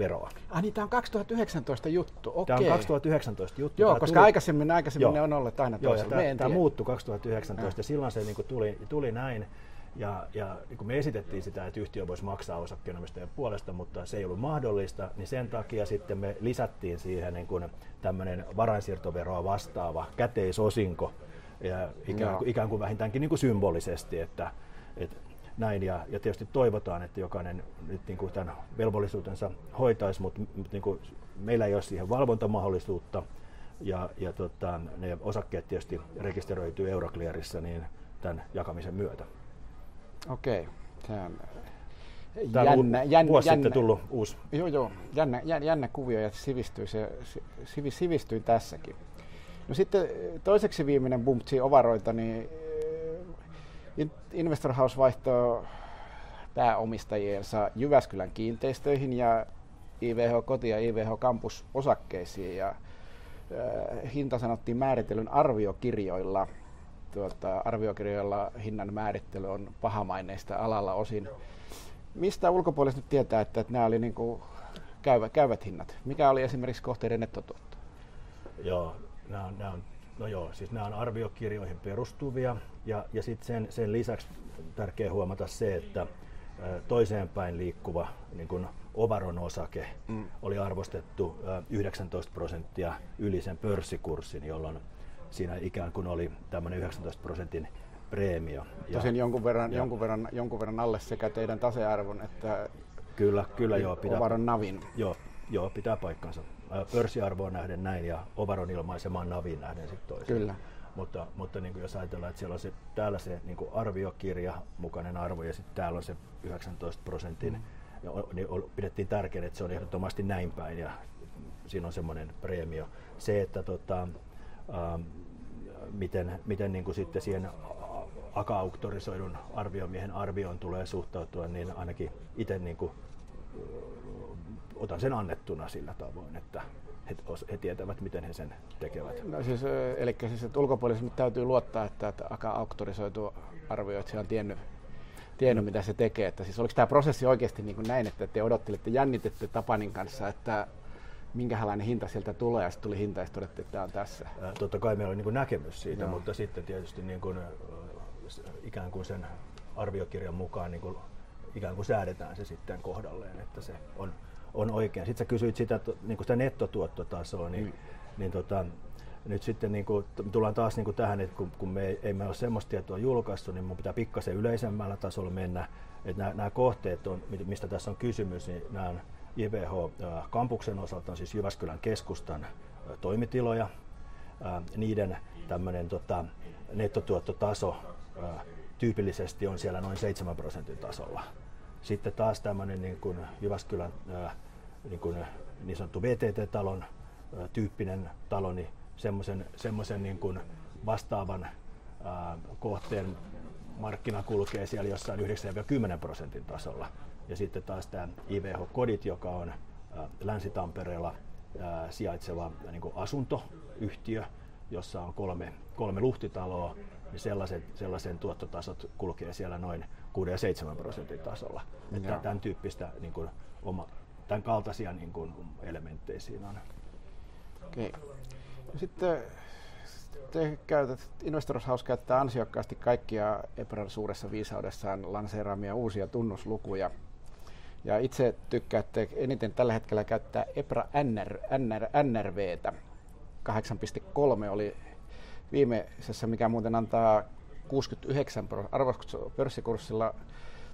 veroa. Ah niin, tämä on 2019 juttu, okei. Tämä on 2019 juttu. Joo, Tää koska tuli- aikaisemmin, aikaisemmin Joo. ne on olleet aina Joo, ja toisella. tämä, tämä muuttui 2019 ja silloin se niin kuin tuli, tuli näin. Ja, ja niin kun me esitettiin sitä, että yhtiö voisi maksaa osakkeenomistajan puolesta, mutta se ei ollut mahdollista, niin sen takia sitten me lisättiin siihen niin kuin tämmöinen varainsiirtoveroa vastaava käteisosinko, ja ikään, kuin, ikään kuin vähintäänkin niin kuin symbolisesti, että, että näin. Ja, ja tietysti toivotaan, että jokainen nyt niin kuin tämän velvollisuutensa hoitaisi, mutta, mutta niin kuin meillä ei ole siihen valvontamahdollisuutta, ja, ja tota, ne osakkeet tietysti rekisteröityy Euroclearissa niin tämän jakamisen myötä. Okei, on Täällä on jännä, jännä, vuosi jännä, sitten tullut uusi. Joo, joo, jännä, jännä, jännä kuvio ja sivistyy, se, sivi, sivistyy tässäkin. No sitten toiseksi viimeinen bumpsi ovaroita, niin In- Investor House vaihtoi pääomistajiensa Jyväskylän kiinteistöihin ja IVH Koti ja IVH Campus osakkeisiin ja äh, hinta sanottiin määritellyn arviokirjoilla. Tuota, arviokirjoilla hinnan määrittely on pahamaineista alalla osin. Mistä ulkopuoliset nyt tietää, että, että nämä oli niin kuin käyvä, käyvät hinnat? Mikä oli esimerkiksi kohteiden nettotuotto? Joo, nämä on, nämä on, no joo, siis nämä on arviokirjoihin perustuvia ja, ja sitten sen, sen lisäksi tärkeää huomata se, että toiseen päin liikkuva niin kuin Ovaron osake mm. oli arvostettu ö, 19 prosenttia yli sen pörssikurssin, jolloin siinä ikään kuin oli tämmöinen 19 prosentin preemio. Ja Tosin jonkun verran, ja- jonkun, verran, jonkun verran alle sekä teidän tasearvon että kyllä, kyllä joo, pitää, Ovaron navin. Joo, joo, pitää paikkansa. Pörssiarvoon nähden näin ja Ovaron ilmaisemaan naviin nähden sitten toisin. Kyllä. Mutta, mutta niin kuin jos ajatellaan, että siellä on se, täällä se niin kuin arviokirja mukainen arvo ja sitten täällä on se 19 prosentin, mm. ja, o- niin ol- pidettiin tärkeänä, että se on ehdottomasti näin päin ja siinä on semmoinen preemio. Se, että tota, ähm, miten, miten niin kuin sitten siihen aka-auktorisoidun arviomiehen arvioon tulee suhtautua, niin ainakin itse niin kuin, otan sen annettuna sillä tavoin, että he, he tietävät, miten he sen tekevät. No siis, eli siis, että ulkopuolisesti täytyy luottaa, että, että aika auktorisoitu arvioitsija on tiennyt, tiennyt, mitä se tekee. Että siis oliko tämä prosessi oikeasti niin kuin näin, että te odottelitte, jännitette Tapanin kanssa, että minkälainen hinta sieltä tulee, ja sitten tuli hinta, ja sitten todettiin, että tämä on tässä. Totta kai meillä oli niin kuin näkemys siitä, Joo. mutta sitten tietysti niin kuin, ikään kuin sen arviokirjan mukaan niin kuin, ikään kuin säädetään se sitten kohdalleen, että se on, on oikein. Sitten sä kysyit sitä, niin kuin sitä nettotuottotasoa, niin, Mm. niin tota, nyt sitten niin kuin, tullaan taas niin kuin tähän, että kun, kun me ei, ei me ole semmoista tietoa julkaistu, niin mun pitää pikkasen yleisemmällä tasolla mennä. Että nämä, nämä kohteet, on, mistä tässä on kysymys, niin nämä on IVH-kampuksen osalta on siis Jyväskylän keskustan toimitiloja. Niiden tämmöinen tota, nettotuottotaso tyypillisesti on siellä noin 7 prosentin tasolla. Sitten taas tämmöinen niin kuin Jyväskylän niin, kuin niin sanottu VTT-talon tyyppinen talo, niin semmoisen, semmoisen niin kuin vastaavan kohteen markkina kulkee siellä jossain 9-10 prosentin tasolla. Ja sitten taas tämä IVH-kodit, joka on Länsi-Tampereella sijaitseva niin kuin asuntoyhtiö, jossa on kolme, kolme luhtitaloa, niin sellaisen, sellaisen tuottotasot kulkee siellä noin 6-7 prosentin tasolla. Että tämän tyyppistä niin kuin, oma, tämän kaltaisia niin kuin, elementtejä siinä on. Okei. Sitten te käytät, Investors House käyttää ansiokkaasti kaikkia Epran suuressa viisaudessaan lanseeraamia uusia tunnuslukuja. Ja itse tykkäätte eniten tällä hetkellä käyttää EPRA NR, NR, NRVtä. 8.3 oli viimeisessä, mikä muuten antaa 69 arvostus pörssikurssilla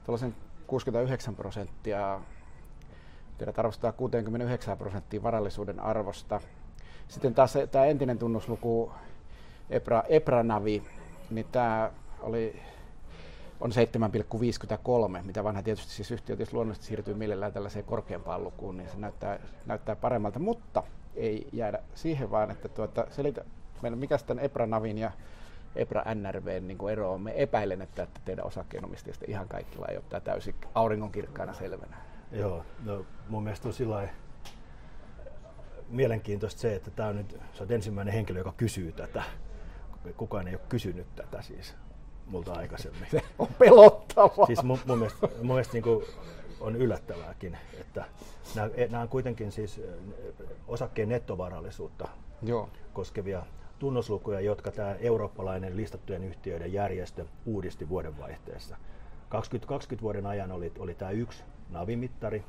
tuollaisen 69 prosenttia, tiedät arvostaa 69 prosenttia varallisuuden arvosta. Sitten taas tämä entinen tunnusluku Epra, Epranavi, niin tämä oli on 7,53, mitä vanha tietysti siis yhtiö tietysti luonnollisesti siirtyy mielellään tällaiseen korkeampaan lukuun, niin se näyttää, näyttää paremmalta, mutta ei jäädä siihen vaan, että tuota, selitä meillä, mikä sitten Epranavin ja Epra NRV niin kuin ero on. Me epäilen, että, että teidän osakkeenomistajista ihan kaikilla ei ole tämä täysin auringonkirkkaana selvänä. Joo, no mun mielestä on sillä mielenkiintoista se, että tämä on nyt, sä oot ensimmäinen henkilö, joka kysyy tätä. Kukaan ei ole kysynyt tätä siis multa aikaisemmin. Se on pelottavaa. Siis mun, mun mielestä, mun mielestä niin kuin on yllättävääkin, että nämä, nämä on kuitenkin siis osakkeen nettovarallisuutta Joo. koskevia tunnuslukuja, jotka tämä eurooppalainen listattujen yhtiöiden järjestö uudisti vuodenvaihteessa. 2020 vuoden ajan oli, oli tämä yksi navimittari,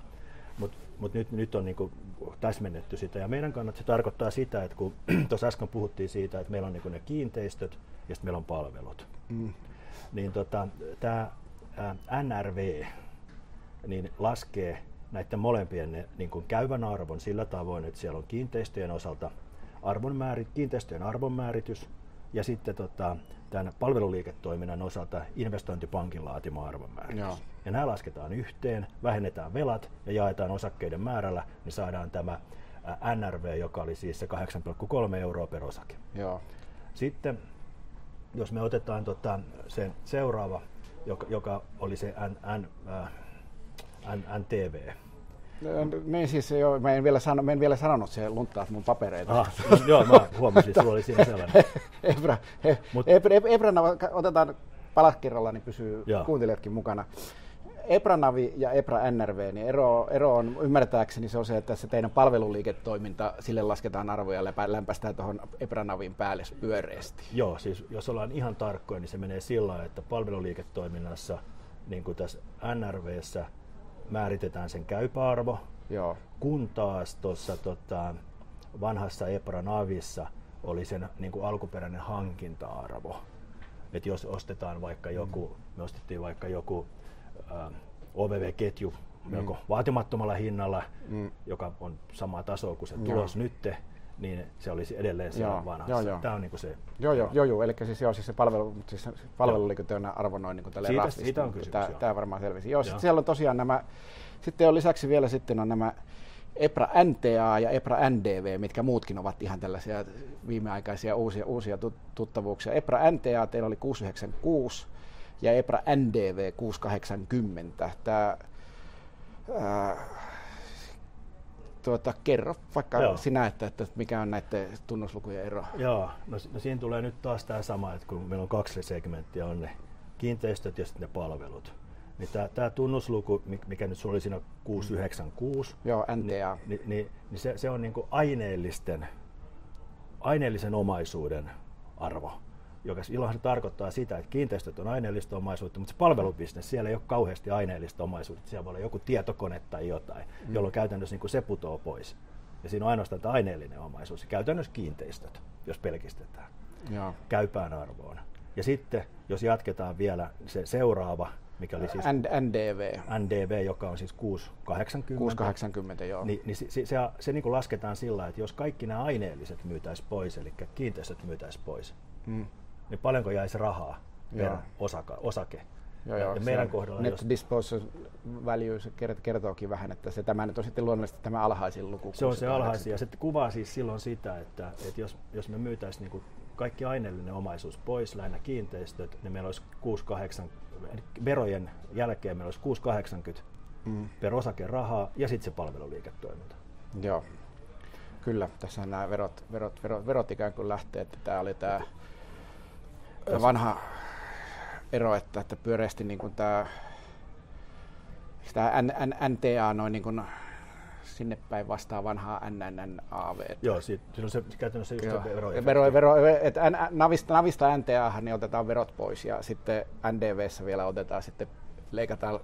mutta mut nyt, nyt on niinku täsmennetty sitä. Ja meidän kannalta se tarkoittaa sitä, että kun tuossa äsken puhuttiin siitä, että meillä on niinku ne kiinteistöt ja sitten meillä on palvelut, mm. niin tota, tämä NRV niin laskee näiden molempien ne, niin kuin käyvän arvon sillä tavoin, että siellä on kiinteistöjen osalta arvonmäärit, kiinteistöjen arvonmääritys ja sitten tota, tämän palveluliiketoiminnan osalta investointipankin laatima arvonmääritys. Joo. Ja nämä lasketaan yhteen, vähennetään velat ja jaetaan osakkeiden määrällä, niin saadaan tämä NRV, joka oli siis se 8,3 euroa per osake. Joo. Sitten jos me otetaan tota, sen seuraava, joka, joka oli se N, N, äh, NTV, niin siis jo, mä en vielä, sano, mä en vielä sanonut, se lunttaat mun papereita. Ah, joo, mä huomasin, sulla oli siinä sellainen. Ebra, he, Mut, Ebra, Ebra, otetaan palakirralla, niin pysyy joo. kuuntelijatkin mukana. Epranavi ja Epra NRV, niin ero, ero on ymmärtääkseni se on se, että se teidän palveluliiketoiminta, sille lasketaan arvoja ja lämpästään tuohon Epranavin päälle pyöreästi. Joo, siis jos ollaan ihan tarkkoja, niin se menee sillä että palveluliiketoiminnassa, niin kuin tässä NRVssä, määritetään sen käypäarvo, Joo. kun taas tuossa tota, vanhassa Epranavissa oli sen niin kuin alkuperäinen hankinta-arvo. Et jos ostetaan vaikka joku, mm. me ostettiin vaikka joku äh, OVV-ketju mm. melko vaatimattomalla hinnalla, mm. joka on sama taso kuin se tulos nytte, niin se olisi edelleen siellä joo, vanhassa. Joo, joo. Tämä on niin se... Joo, joo, joo, joo. eli siis, joo, siis se palvelu, siis palveluliikenteen arvo noin niin siitä, siitä on kysymys, tämä, tämä varmaan selvisi. Joo, joo. siellä on tosiaan nämä, sitten on lisäksi vielä sitten on nämä EPRA NTA ja EPRA NDV, mitkä muutkin ovat ihan tällaisia viimeaikaisia uusia, uusia tuttavuuksia. EPRA NTA teillä oli 696 ja EPRA NDV 680. Tämä, ää, tuota, kerro vaikka Joo. sinä, että, että mikä on näiden tunnuslukujen ero. Joo, no, no siinä tulee nyt taas tämä sama, että kun meillä on kaksi segmenttiä, on ne kiinteistöt ja sitten ne palvelut. Niin tämä, tämä tunnusluku, mikä nyt oli siinä 696, Joo, NTA. Niin, niin, niin, niin se, se on niin kuin aineellisten, aineellisen omaisuuden arvo joka silloin se tarkoittaa sitä, että kiinteistöt on aineellista omaisuutta, mutta se palvelubisnes, siellä ei ole kauheasti aineellista omaisuutta, siellä voi olla joku tietokone tai jotain, mm. jolloin käytännössä niin kuin se putoo pois. Ja siinä on ainoastaan tämä aineellinen omaisuus, ja käytännössä kiinteistöt, jos pelkistetään, Joo. käypään arvoon. Ja sitten, jos jatketaan vielä se seuraava, mikä oli siis NDV. NDV, joka on siis 680. 680, joo. Niin, niin se, se, se, se niin kuin lasketaan sillä, että jos kaikki nämä aineelliset myytäisiin pois, eli kiinteistöt myytäisiin pois, mm. Niin paljonko jäisi rahaa per osaka, osake? Joo, joo, ja meidän kohdalla... Net jos... disposal value se kertookin vähän, että se tämä nyt on sitten luonnollisesti tämä alhaisin luku. Se on se alhaisin ja se kuvaa siis silloin sitä, että, että jos, jos me myytäisiin niin kaikki aineellinen omaisuus pois, lähinnä kiinteistöt, niin meillä olisi 6-8, verojen jälkeen meillä olisi 6-80 mm. per osake rahaa ja sitten se palveluliiketoiminta. Joo, kyllä. Tässä nämä verot, verot, verot, verot ikään kuin lähtee, että tämä oli tämä vanha ero, että, että pyöreästi niin kuin tämä, tämä NTA noin niin kuin sinne päin vastaa vanhaa NNNAV. Joo, siitä, on se käytännössä just Joo. vero, vero, vero että navista, navista NTA niin otetaan verot pois ja sitten NDVssä vielä otetaan sitten leikataan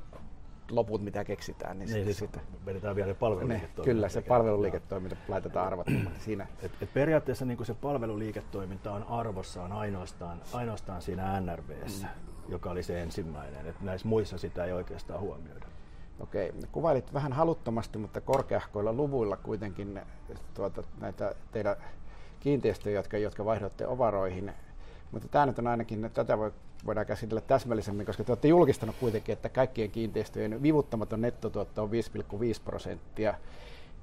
loput, mitä keksitään. Niin, niin siis sitten vedetään vielä palveluliiketoiminta. Ne, kyllä, se palveluliiketoiminta laitetaan arvottomaksi siinä. Et, et periaatteessa niin se palveluliiketoiminta on arvossaan ainoastaan, ainoastaan siinä NRVssä. Mm joka oli se ensimmäinen. Että näissä muissa sitä ei oikeastaan huomioida. Okei, kuvailit vähän haluttomasti, mutta korkeahkoilla luvuilla kuitenkin tuota, näitä teidän kiinteistöjä, jotka, jotka vaihdotte ovaroihin. Mutta tämä nyt on ainakin, tätä voi, voidaan käsitellä täsmällisemmin, koska te olette julkistanut kuitenkin, että kaikkien kiinteistöjen vivuttamaton nettotuotto on 5,5 prosenttia.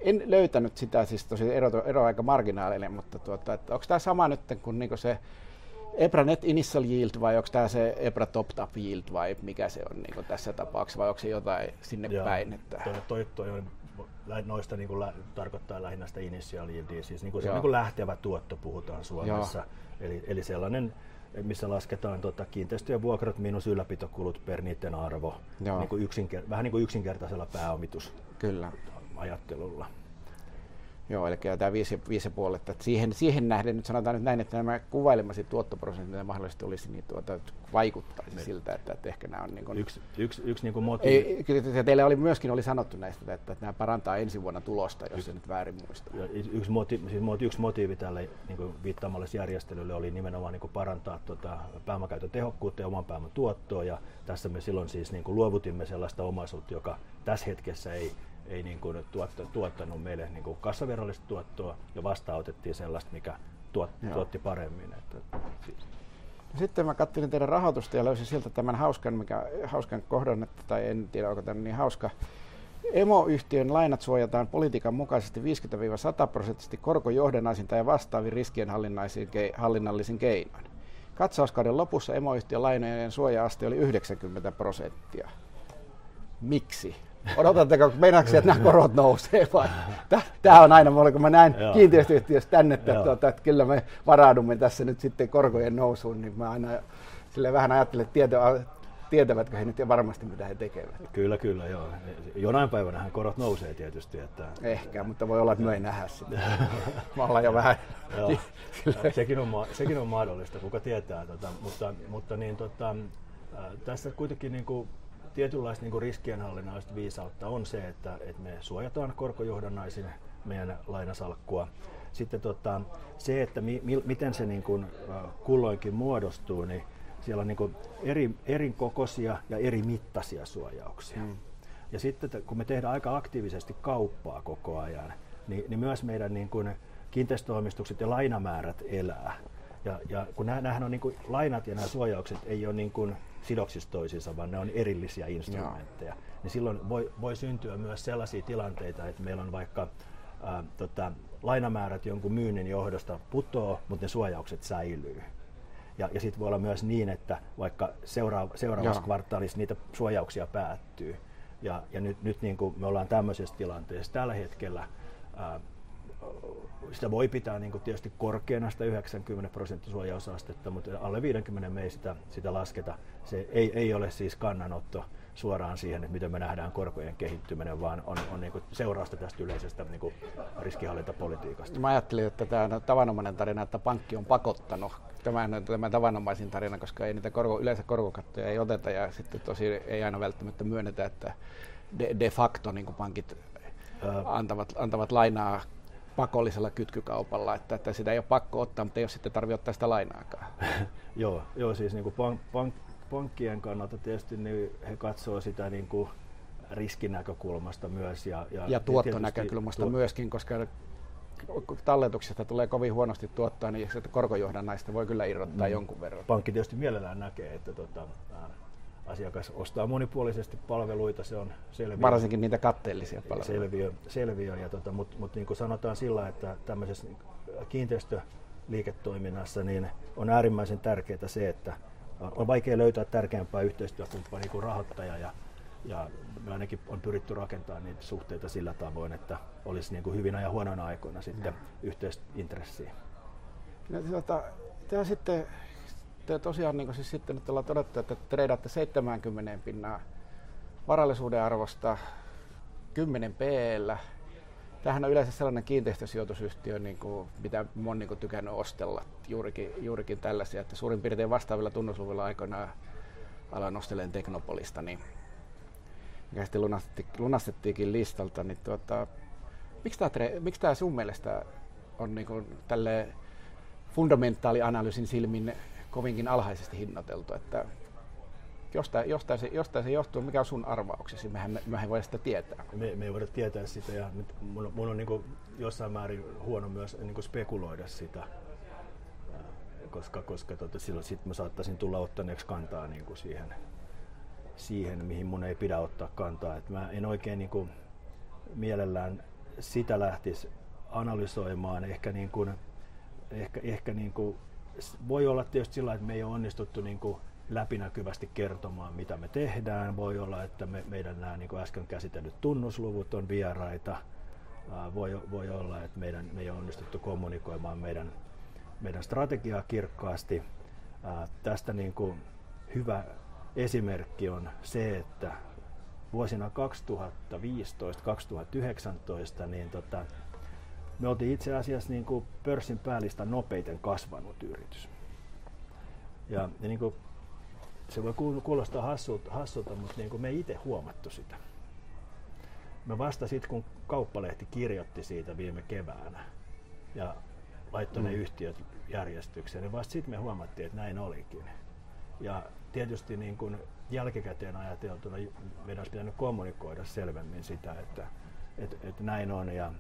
En löytänyt sitä, siis tosi ero, ero aika marginaalinen, mutta tuota, että onko tämä sama nyt kuin, niin kuin se EPRA Net Initial Yield vai onko tämä se EPRA Top Top Yield vai mikä se on niin tässä tapauksessa vai onko se jotain sinne Joo, päin? Että... Toi, toi, toi on, noista niin kuin lä, tarkoittaa lähinnä sitä initial yieldia, siis niin kuin se niin kuin lähtevä tuotto puhutaan Suomessa. Eli, eli sellainen, missä lasketaan tota, kiinteistöjen vuokrat miinus ylläpitokulut per niiden arvo, niin kuin yksinker- vähän niin kuin yksinkertaisella pääomitus Kyllä. Joo, eli tämä 5,5, että siihen, siihen nähden nyt sanotaan nyt näin, että nämä kuvailemasi tuottoprosentit mahdollisesti olisi, niin tuota, vaikuttaisi Me. siltä, että, että ehkä nämä on niin kuin, yksi, yksi, yksi niin kuin motiivi. Ei, teille oli myöskin oli sanottu näistä, että, että nämä parantaa ensi vuonna tulosta, jos se nyt väärin muista. Yksi, motiivi, siis yksi motiivi tälle niin kuin viittaamalle järjestelylle oli nimenomaan niin kuin parantaa tuota, pääomakäytön tehokkuutta ja oman pääoman tuottoa, ja tässä me silloin siis niin kuin luovutimme sellaista omaisuutta, joka tässä hetkessä ei ei niin kuin tuottanut meille niin kuin kassaverollista tuottoa ja vastaanotettiin sellaista, mikä tuot, tuotti paremmin. Että, sitten mä katselin teidän rahoitusta ja löysin sieltä tämän hauskan, mikä, hauskan kohdan, että, tai en tiedä onko tämä niin hauska. Emoyhtiön lainat suojataan politiikan mukaisesti 50-100 prosenttisesti korkojohdannaisin tai vastaavin riskienhallinnallisin keinoin. Katsauskauden lopussa emoyhtiön lainojen suoja-aste oli 90 prosenttia. Miksi? Odotatteko, meinaatko että nämä korot nousee vai? Tämä on aina, kun mä näen kiinteistöyhtiössä tänne, että, tuota, että kyllä me varaudumme tässä nyt sitten korkojen nousuun, niin mä aina sille vähän ajattelen, että tieto, tietävätkö he nyt ja varmasti mitä he tekevät. Kyllä, kyllä, joo. Jonain päivänä korot nousee tietysti. Että... Ehkä, mutta voi olla, että me ei nähdä sitä. mä ollaan jo vähän... joo. sekin, on, sekin on mahdollista, kuka tietää. Tota, mutta, mutta niin, tota, tässä kuitenkin niin kuin tietynlaista niin riskienhallinnallista viisautta on se, että, että me suojataan korkojohdannaisin meidän lainasalkkua. Sitten tota, se, että mi, mi, miten se niin kuin, kulloinkin muodostuu, niin siellä on niin kuin eri, eri kokoisia ja eri mittaisia suojauksia. Mm. Ja sitten kun me tehdään aika aktiivisesti kauppaa koko ajan, niin, niin myös meidän niin kuin kiinteistöomistukset ja lainamäärät elää. Ja, ja kun nämä on niin kuin, lainat ja nämä suojaukset ei ole niin kuin, sidoksissa toisiinsa, vaan ne on erillisiä instrumentteja. Joo. Niin silloin voi, voi syntyä myös sellaisia tilanteita, että meillä on vaikka ää, tota, lainamäärät jonkun myynnin johdosta putoo, mutta ne suojaukset säilyy. Ja, ja sitten voi olla myös niin, että vaikka seuraava, seuraavassa Joo. kvartaalissa niitä suojauksia päättyy. Ja, ja nyt, nyt niin kuin me ollaan tämmöisessä tilanteessa tällä hetkellä, ää, sitä voi pitää niin kuin tietysti korkeana sitä 90 prosenttia suojausastetta, mutta alle 50 me ei sitä, sitä lasketa. Se ei, ei ole siis kannanotto suoraan siihen, että miten me nähdään korkojen kehittyminen, vaan on, on niin kuin seurausta tästä yleisestä niin kuin riskihallintapolitiikasta. Mä ajattelin, että tämä on tavanomainen tarina, että pankki on pakottanut tämän, tämän tavanomaisin tarina, koska ei niitä korko, yleensä korkokattoja ei oteta ja sitten tosi ei aina välttämättä myönnetä, että de, de facto niin kuin pankit antavat, antavat lainaa pakollisella kytkykaupalla, että, että sitä ei ole pakko ottaa, mutta ei ole sitten tarvitse ottaa sitä lainaakaan. joo, joo, siis niin kuin pank, pank, pankkien kannalta tietysti niin he katsoo sitä niin kuin riskinäkökulmasta myös. Ja, ja, ja tuottonäkökulmasta tuot... myöskin, koska talletuksesta tulee kovin huonosti tuottaa, niin korkojohdannaista voi kyllä irrottaa mm. jonkun verran. Pankki tietysti mielellään näkee, että tota, asiakas ostaa monipuolisesti palveluita, se on selviö. Varsinkin niitä katteellisia palveluita. Selviö, selviö ja tota, mutta mut niin kuin sanotaan sillä, että tämmöisessä kiinteistöliiketoiminnassa niin on äärimmäisen tärkeää se, että on vaikea löytää tärkeämpää yhteistyökumppania kuin rahoittaja ja, ja me ainakin on pyritty rakentamaan niitä suhteita sillä tavoin, että olisi niin kuin hyvinä ja huonoina aikoina sitten yhteisintressiä. No, tuota, tämä sitten te tosiaan niin siis sitten nyt ollaan todettu, että treidaatte 70 pinnaa varallisuuden arvosta 10 p Tämähän on yleensä sellainen kiinteistösijoitusyhtiö, niin kuin, mitä olen niin tykännyt ostella, juurikin, juurikin tällaisia, että suurin piirtein vastaavilla tunnusluvuilla aikoinaan alan ostelemaan Teknopolista, niin mikä sitten lunastettiin, lunastettiinkin listalta, niin tuota, miksi tämä, miksi tämä sun mielestä on niin kuin, tälle fundamentaalianalyysin silmin kovinkin alhaisesti hinnoiteltu, että jostain, jostain, se, jostain se johtuu, mikä on sun arvauksesi, mehän, me, mehän ei sitä tietää. Me, me ei voida tietää sitä ja nyt mun, mun on niin jossain määrin huono myös niin spekuloida sitä, koska, koska tota, silloin sit mä saattaisin tulla ottaneeksi kantaa niin kuin siihen, siihen, mihin mun ei pidä ottaa kantaa. Et mä en oikein niin kuin, mielellään sitä lähtisi analysoimaan. Ehkä, niin kuin, ehkä, ehkä niin kuin, voi olla tietysti sillä että me ei ole onnistuttu niin kuin, läpinäkyvästi kertomaan, mitä me tehdään. Voi olla, että me, meidän nämä niin kuin äsken käsitellyt tunnusluvut on vieraita. Voi, voi olla, että meidän, me ei ole onnistuttu kommunikoimaan meidän, meidän strategiaa kirkkaasti. Tästä niin kuin hyvä esimerkki on se, että vuosina 2015-2019 niin tota, me oltiin itse asiassa niin kuin pörssin päällistä nopeiten kasvanut yritys. Ja, ja niin kuin, se voi kuulostaa hassulta, hassulta mutta niin kuin me ei itse huomattu sitä. Me vasta sitten, kun kauppalehti kirjoitti siitä viime keväänä ja laittoi mm. ne yhtiöt järjestykseen, niin vasta sitten me huomattiin, että näin olikin. Ja tietysti niin kuin jälkikäteen ajateltuna meidän olisi pitänyt kommunikoida selvemmin sitä, että, että, että näin on. Ja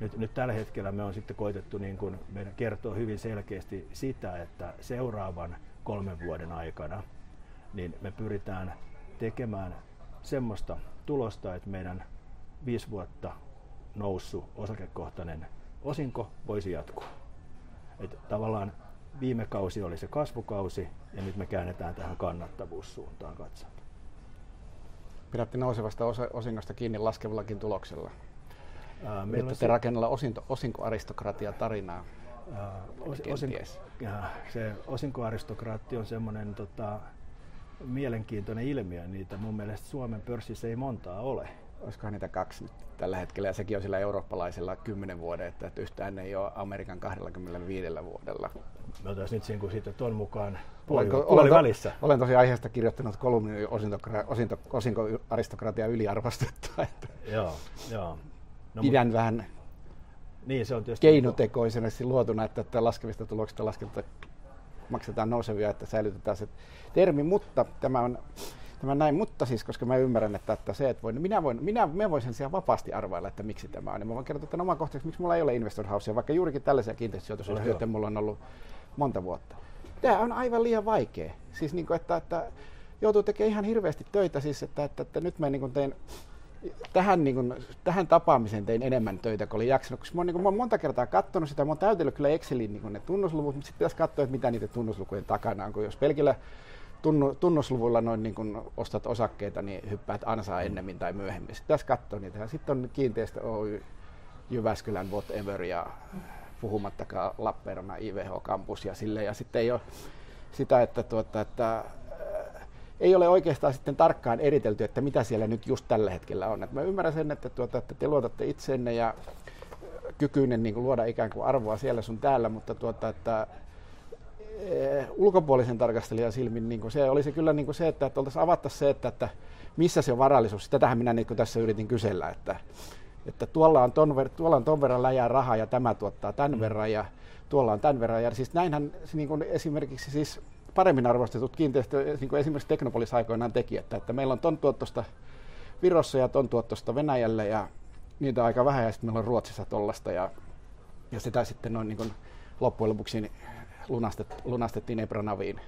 nyt, nyt tällä hetkellä me on sitten koitettu niin kuin meidän kertoa hyvin selkeästi sitä, että seuraavan kolmen vuoden aikana niin me pyritään tekemään semmoista tulosta, että meidän viisi vuotta noussut osakekohtainen osinko voisi jatkua. Että tavallaan viime kausi oli se kasvukausi ja nyt me käännetään tähän kannattavuussuuntaan katsomaan. Pidätte nousevasta osingosta kiinni laskevallakin tuloksella. Ää, meillä Nyt te rakennella osinto, osinkoaristokratia tarinaa. Ää, os, osinko, se osinkoaristokraatti on semmoinen tota, mielenkiintoinen ilmiö. Niitä mun mielestä Suomen pörssissä ei montaa ole. Olisikohan niitä kaksi nyt tällä hetkellä, ja sekin on sillä eurooppalaisella 10 vuoden, että yhtään ei ole Amerikan 25 vuodella. Me oltaisiin nyt niin sitten tuon mukaan puoli, Olenko, puoli olen, välissä. Olen tosi aiheesta kirjoittanut kolumnin osinko, osinkoaristokratia yliarvostettua. Että joo, joo. No, Pidän mutta, vähän niin, se on keinotekoisena luotuna, että, että laskevista tuloksista lasketaan, maksetaan nousevia, että säilytetään se termi, mutta tämä on tämä näin, mutta siis, koska mä ymmärrän, että, että se, että voin, minä, voin, minä, minä voisin siellä vapaasti arvailla, että miksi tämä on. Niin mä voin kertoa tämän omakohtaisesti, miksi mulla ei ole investor housea, vaikka juurikin tällaisia kiinteistösijoitusyhtiöitä mulla on ollut monta vuotta. Tämä on aivan liian vaikea. Siis niin kuin, että, että joutuu tekemään ihan hirveästi töitä, siis että, että, että nyt mä niin kuin tein tähän, niin kuin, tähän tapaamiseen tein enemmän töitä, kun olin jaksanut. Koska mä, oon, niin kuin, mä oon monta kertaa katsonut sitä, mä oon täytellyt kyllä Excelin niin ne tunnusluvut, mutta sitten pitäisi katsoa, että mitä niiden tunnuslukujen takana on. Kun jos pelkillä tunnu, tunnusluvulla noin niin kun ostat osakkeita, niin hyppäät ansaa ennemmin tai myöhemmin. Sitten pitäisi katsoa niitä. Sitten on kiinteistö Oy, Jyväskylän whatever ja puhumattakaan Lappeenrannan IVH-kampus ja sille. Ja sitten ei ole sitä, että, tuota, että ei ole oikeastaan sitten tarkkaan eritelty, että mitä siellä nyt just tällä hetkellä on. Et mä ymmärrän sen, että, tuota, että te luotatte itseenne ja kykyinen niin kuin luoda ikään kuin arvoa siellä sun täällä, mutta tuota, että ulkopuolisen tarkastelijan silmin niin kuin se olisi kyllä niin kuin se, että, että oltaisiin avatta se, että, että missä se on varallisuus. Tätähän minä niin kuin tässä yritin kysellä, että, että tuolla, on ton, ver, tuolla on ton verran läjää rahaa ja tämä tuottaa tämän mm. verran ja tuolla on tämän verran. Ja siis näinhän niin kuin esimerkiksi siis paremmin arvostetut kiinteistö, niin kuin esimerkiksi Teknopolis aikoinaan teki, että, että meillä on ton tuottosta Virossa ja ton tuottosta Venäjälle ja niitä on aika vähän ja sitten meillä on Ruotsissa tollasta ja, ja sitä sitten noin niin kuin loppujen lopuksi lunastet, lunastettiin Ebranaviin,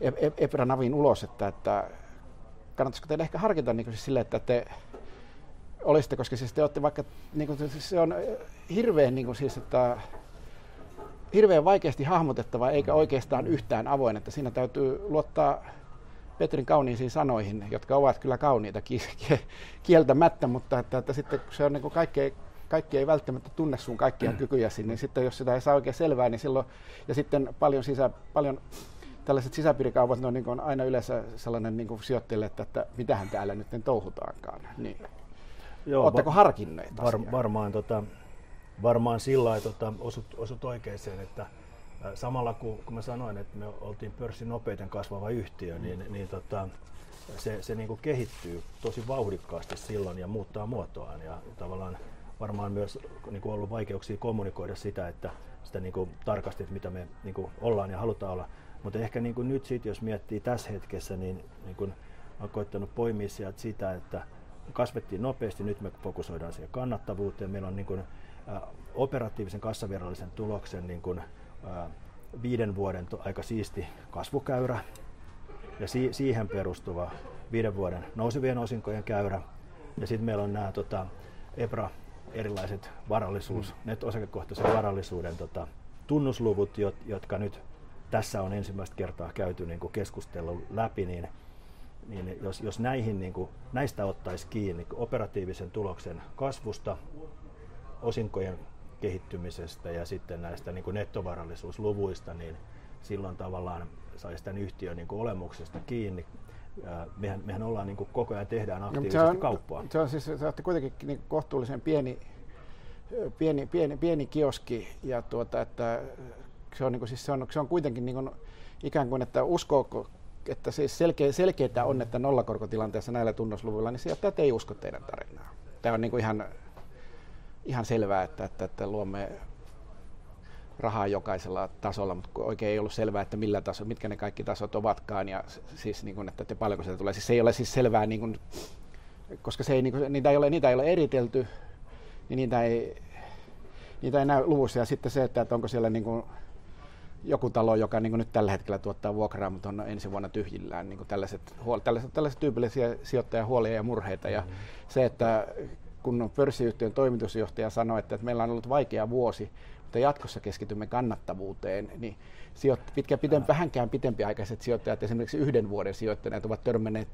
e, e, Ebranaviin ulos, että, että kannattaisiko teidän ehkä harkita niin siis sille, että te olisitte, koska siis te olette vaikka, niin kuin, se on hirveän niin kuin siis, että hirveän vaikeasti hahmotettava eikä oikeastaan yhtään avoin, että siinä täytyy luottaa Petrin kauniisiin sanoihin, jotka ovat kyllä kauniita kieltämättä, mutta että, että sitten kun se on niin kuin kaikkea, kaikki ei välttämättä tunne sun kaikkia kykyjäsi, niin sitten jos sitä ei saa oikein selvää, niin silloin, ja sitten paljon, sisä, paljon tällaiset sisäpiirikaupat, ne on, niin kuin aina yleensä sellainen niin kuin sijoittajille, että, että mitähän täällä nyt touhutaankaan. Niin. Joo, Oletteko harkinneet var, Varmaan, tota, varmaan sillä lailla tota, osut, osut oikeaan, että samalla kun, kun mä sanoin, että me oltiin pörssin nopeiten kasvava yhtiö, niin, niin tota, se, se niin kuin kehittyy tosi vauhdikkaasti silloin ja muuttaa muotoaan. Ja tavallaan varmaan myös niin kuin ollut vaikeuksia kommunikoida sitä, että sitä niin kuin tarkasti, että mitä me niin kuin ollaan ja halutaan olla. Mutta ehkä niin kuin nyt sit, jos miettii tässä hetkessä, niin, niin kuin olen koittanut poimia sieltä sitä, että kasvettiin nopeasti, nyt me fokusoidaan siihen kannattavuuteen. Meillä on niin kuin, operatiivisen kassavirallisen tuloksen niin kuin, ä, viiden vuoden aika siisti kasvukäyrä ja si, siihen perustuva viiden vuoden nousevien osinkojen käyrä. Ja sitten meillä on nämä tota, EPRA erilaiset varallisuus, mm. net-osakekohtaisen varallisuuden tota, tunnusluvut, jotka nyt tässä on ensimmäistä kertaa käyty niin kuin keskustelu läpi, niin, niin jos, jos näihin, niin kuin, näistä ottaisi kiinni operatiivisen tuloksen kasvusta, osinkojen kehittymisestä ja sitten näistä niin kuin nettovarallisuusluvuista, niin silloin tavallaan saisi tämän yhtiön niin kuin olemuksesta kiinni. Mehän, mehän ollaan niin kuin koko ajan tehdään aktiivisesti se on, kauppaa. Se on siis se on kuitenkin niin kohtuullisen pieni, pieni, pieni, pieni kioski ja tuota, että se on, niin kuin, siis se on, se on kuitenkin niin kuin, ikään kuin, että uskooko, että siis selkeä, selkeää on, että nollakorkotilanteessa näillä tunnusluvuilla, niin sijoittajat ei usko teidän tarinaa. Tämä on niin kuin ihan, ihan selvää, että, että, että luomme rahaa jokaisella tasolla, mutta oikein ei ollut selvää, että millä taso, mitkä ne kaikki tasot ovatkaan, ja siis niin kuin, että, että paljonko sieltä tulee. Siis se ei ole siis selvää, niin kuin, koska se ei, niin kuin, niitä, ei ole, niitä ei ole eritelty, niin niitä ei, niitä ei näy luvussa. Ja sitten se, että, että onko siellä niin kuin, joku talo, joka niin nyt tällä hetkellä tuottaa vuokraa, mutta on ensi vuonna tyhjillään. Niin tällaiset, huol- tällaiset, tällaiset tyypillisiä sijoittajahuolia ja murheita. Ja mm. se, että kun pörssiyhtiön toimitusjohtaja sanoi, että, että meillä on ollut vaikea vuosi, mutta jatkossa keskitymme kannattavuuteen, niin sijoit, pitkä, pitempi, vähänkään pitempiaikaiset sijoittajat, esimerkiksi yhden vuoden sijoittajat, ovat törmänneet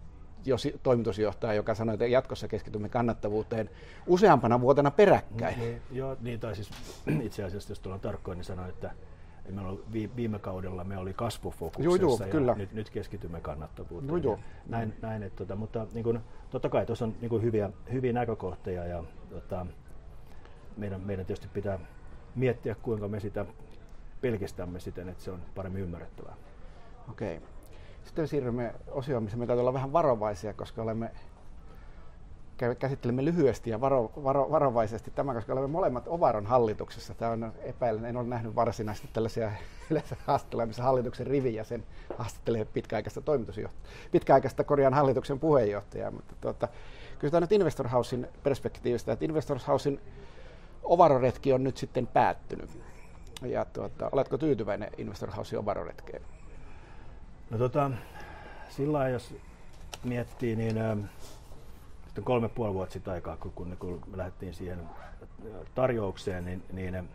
jo toimitusjohtaja, joka sanoi, että jatkossa keskitymme kannattavuuteen useampana vuotena peräkkäin. Niin, joo, niin tai siis itse asiassa, jos tullaan tarkkoin, niin sanoi, että meillä oli viime kaudella me oli kasvufokuksessa joo, joo, ja kyllä. Nyt, nyt keskitymme kannattavuuteen. Joo, joo. Näin, näin, että, tota, mutta niin kun, totta kai tuossa on niin kun hyviä, hyviä näkökohtia ja tota, meidän, meidän tietysti pitää miettiä, kuinka me sitä pelkistämme siten, että se on paremmin ymmärrettävää. Okei. Sitten siirrymme osioon, missä me täytyy olla vähän varovaisia, koska olemme käsittelemme lyhyesti ja varo, varo, varovaisesti tämä, koska olemme molemmat Ovaron hallituksessa. Tämä on epäilen, en ole nähnyt varsinaisesti tällaisia yleensä haastatteluja, missä hallituksen rivi ja sen haastattelee pitkäaikaista toimitusjohtajaa, pitkäaikaista korjaan hallituksen puheenjohtajaa. Mutta tuota, tämä nyt Investor Housein perspektiivistä, että Investor Housein Ovaroretki on nyt sitten päättynyt. Ja tuota, oletko tyytyväinen Investor Housein Ovaroretkeen? No tota, sillä jos miettii, niin ähm, sitten kolme puoli vuotta sitten aikaa, kun, kun me lähdettiin siihen tarjoukseen, niin, niin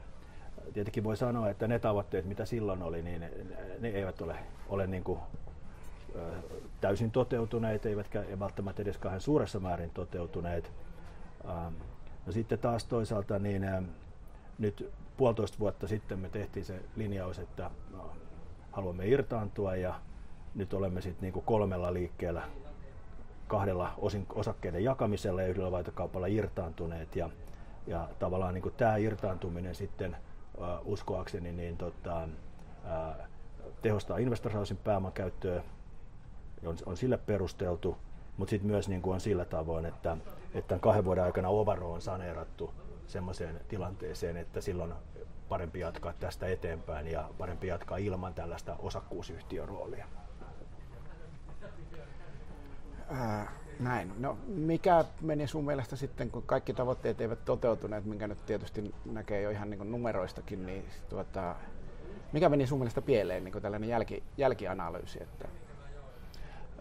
tietenkin voi sanoa, että ne tavoitteet, mitä silloin oli, niin ne, ne eivät ole, ole niin kuin, täysin toteutuneet, eivätkä välttämättä edes kahden suuressa määrin toteutuneet. No sitten taas toisaalta niin nyt puolitoista vuotta sitten me tehtiin se linjaus, että no, haluamme irtaantua ja nyt olemme sitten niin kolmella liikkeellä kahdella osin, osakkeiden jakamisella ja yhdellä vaihtokaupalla irtaantuneet. Ja, ja tavallaan niin tämä irtaantuminen sitten uh, uskoakseni niin tota, uh, tehostaa investorhausin pääoman käyttöä, on, on sille perusteltu, mutta sitten myös niin kuin on sillä tavoin, että, että tämän kahden vuoden aikana Ovaro on saneerattu semmoiseen tilanteeseen, että silloin parempi jatkaa tästä eteenpäin ja parempi jatkaa ilman tällaista osakkuusyhtiöroolia. Ää, näin. No, mikä meni sun mielestä sitten, kun kaikki tavoitteet eivät toteutuneet, minkä nyt tietysti näkee jo ihan niin numeroistakin, niin tuota, mikä meni sun mielestä pieleen, niin tällainen jälki, jälkianalyysi? Että...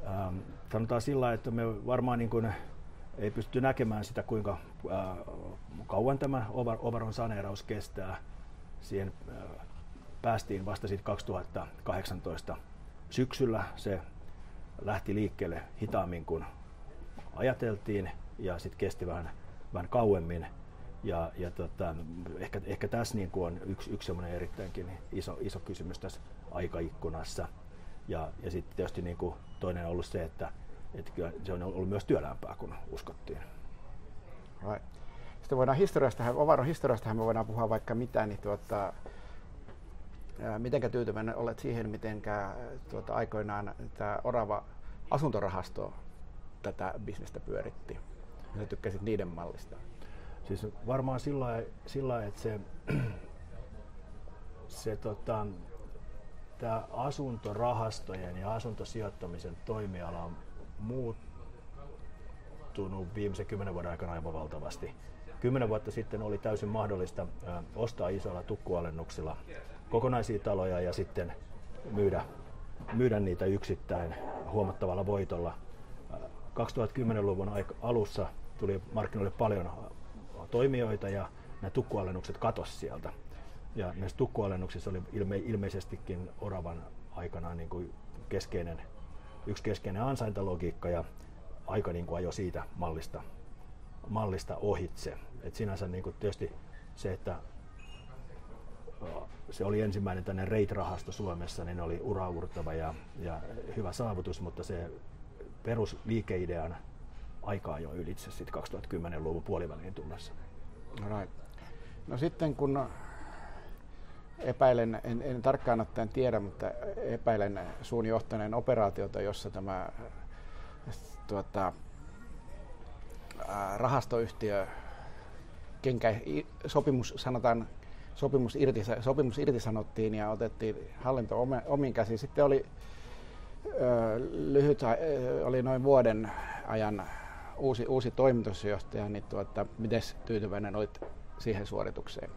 Ähm, sanotaan sillä että me varmaan niin kuin ei pysty näkemään sitä, kuinka äh, kauan tämä Ovaron saneeraus kestää. Siihen äh, päästiin vasta sitten 2018 syksyllä. Se lähti liikkeelle hitaammin kuin ajateltiin ja sitten kesti vähän, vähän kauemmin. Ja, ja tota, ehkä, ehkä tässä niin kuin on yksi, yksi erittäinkin iso, iso kysymys tässä aikaikkunassa. Ja, ja sitten tietysti niin kuin toinen on ollut se, että, että kyllä se on ollut myös työlämpää kuin uskottiin. Right. Sitten voidaan historiasta, Ovaron historiasta me voidaan puhua vaikka mitä, niin tuota, mitenkä tyytyväinen olet siihen, miten tuota, aikoinaan tämä Orava asuntorahasto tätä bisnestä pyöritti? Mitä tykkäsit niiden mallista? Siis varmaan sillä lailla, että se, se tota, tämä asuntorahastojen ja asuntosijoittamisen toimiala on muuttunut viimeisen kymmenen vuoden aikana aivan valtavasti. Kymmenen vuotta sitten oli täysin mahdollista ostaa isoilla tukkualennuksilla kokonaisia taloja ja sitten myydä, myydä niitä yksittäin huomattavalla voitolla. 2010-luvun alussa tuli markkinoille paljon toimijoita ja nämä tukkualennukset katosi sieltä. Ja näissä tukkualennuksissa oli ilme, ilmeisestikin Oravan aikana niin kuin keskeinen, yksi keskeinen ansaintalogiikka ja aika niin kuin ajoi siitä mallista, mallista ohitse. Et sinänsä niin kuin tietysti se, että se oli ensimmäinen tänne REIT-rahasto Suomessa, niin oli uraurtava ja, ja hyvä saavutus, mutta se perusliikeidean aikaa jo ylitse sitten 2010-luvun puoliväliin tunnessa. Right. No sitten kun epäilen, en, en tarkkaan ottaen tiedä, mutta epäilen suun johtaneen operaatiota, jossa tämä tuota, rahastoyhtiö kenkä, sopimus, sanotaan, sopimus, irti, sopimus irtisanottiin ja otettiin hallinto omiin käsiin. Sitten oli lyhyt, oli noin vuoden ajan uusi, uusi toimitusjohtaja, niin tuota, miten tyytyväinen olit siihen suoritukseen?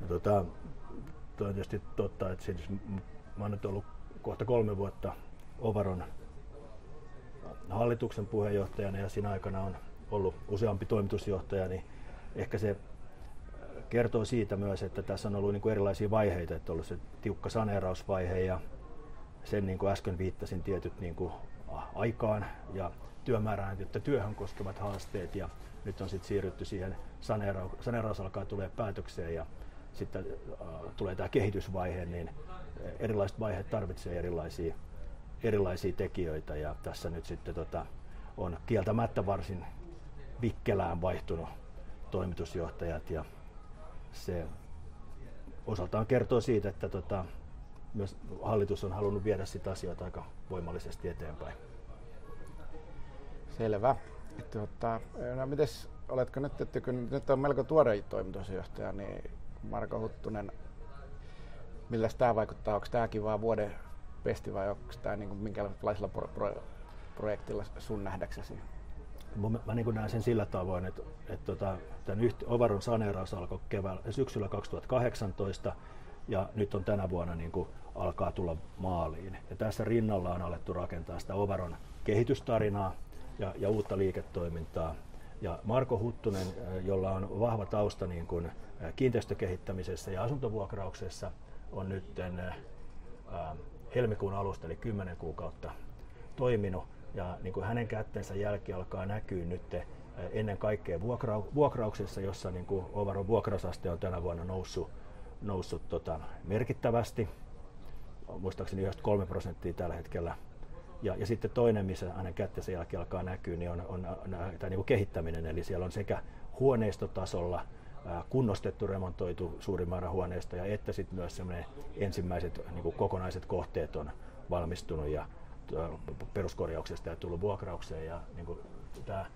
No, tota, tuo on tietysti totta, että siis mä oon nyt ollut kohta kolme vuotta Ovaron hallituksen puheenjohtajana ja siinä aikana on ollut useampi toimitusjohtaja, niin ehkä se kertoo siitä myös, että tässä on ollut niin kuin erilaisia vaiheita, että on ollut se tiukka saneerausvaihe ja sen niin kuin äsken viittasin tietyt niin kuin aikaan ja työmäärään, että työhön koskevat haasteet. Ja nyt on sitten siirrytty siihen, saneeraus, saneeraus alkaa tulee päätökseen ja sitten äh, tulee tämä kehitysvaihe, niin erilaiset vaiheet tarvitsevat erilaisia, erilaisia tekijöitä. Ja tässä nyt sitten tota, on kieltämättä varsin vikkelään vaihtunut toimitusjohtajat ja se osaltaan kertoo siitä, että tota, myös hallitus on halunnut viedä sitä asioita aika voimallisesti eteenpäin. Selvä. Tuota, no mites, oletko nyt, että kun nyt on melko tuore toimitusjohtaja, niin Marko Huttunen, millä tämä vaikuttaa? Onko tämäkin vaan vuoden pesti vai onko tämä niin minkälaisella pro- pro- projektilla sun nähdäksesi? Mä, mä niin näen sen sillä tavoin, että, että tota, tämän yhti- Ovaron saneeraus alkoi keväällä, syksyllä 2018 ja nyt on tänä vuonna niin kuin alkaa tulla maaliin. Ja tässä rinnalla on alettu rakentaa sitä Ovaron kehitystarinaa ja, ja uutta liiketoimintaa. Ja Marko Huttunen, jolla on vahva tausta niin kuin kiinteistökehittämisessä ja asuntovuokrauksessa, on nyt helmikuun alusta, eli 10 kuukautta toiminut. Ja niin kuin hänen kättensä jälki alkaa näkyä nyt ennen kaikkea vuokra- vuokrauksessa, jossa niin kuin Ovaron vuokrausaste on tänä vuonna noussut, noussut tota, merkittävästi. Muistaakseni 93 prosenttia tällä hetkellä ja, ja sitten toinen, missä hänen kättensä jälkeen alkaa näkyä, niin on, on, on tämä niin kehittäminen. Eli siellä on sekä huoneistotasolla kunnostettu, remontoitu suuri määrä huoneistoja, että sitten myös ensimmäiset niin kuin kokonaiset kohteet on valmistunut ja peruskorjauksesta ja tullut vuokraukseen. Ja niin kuin tämä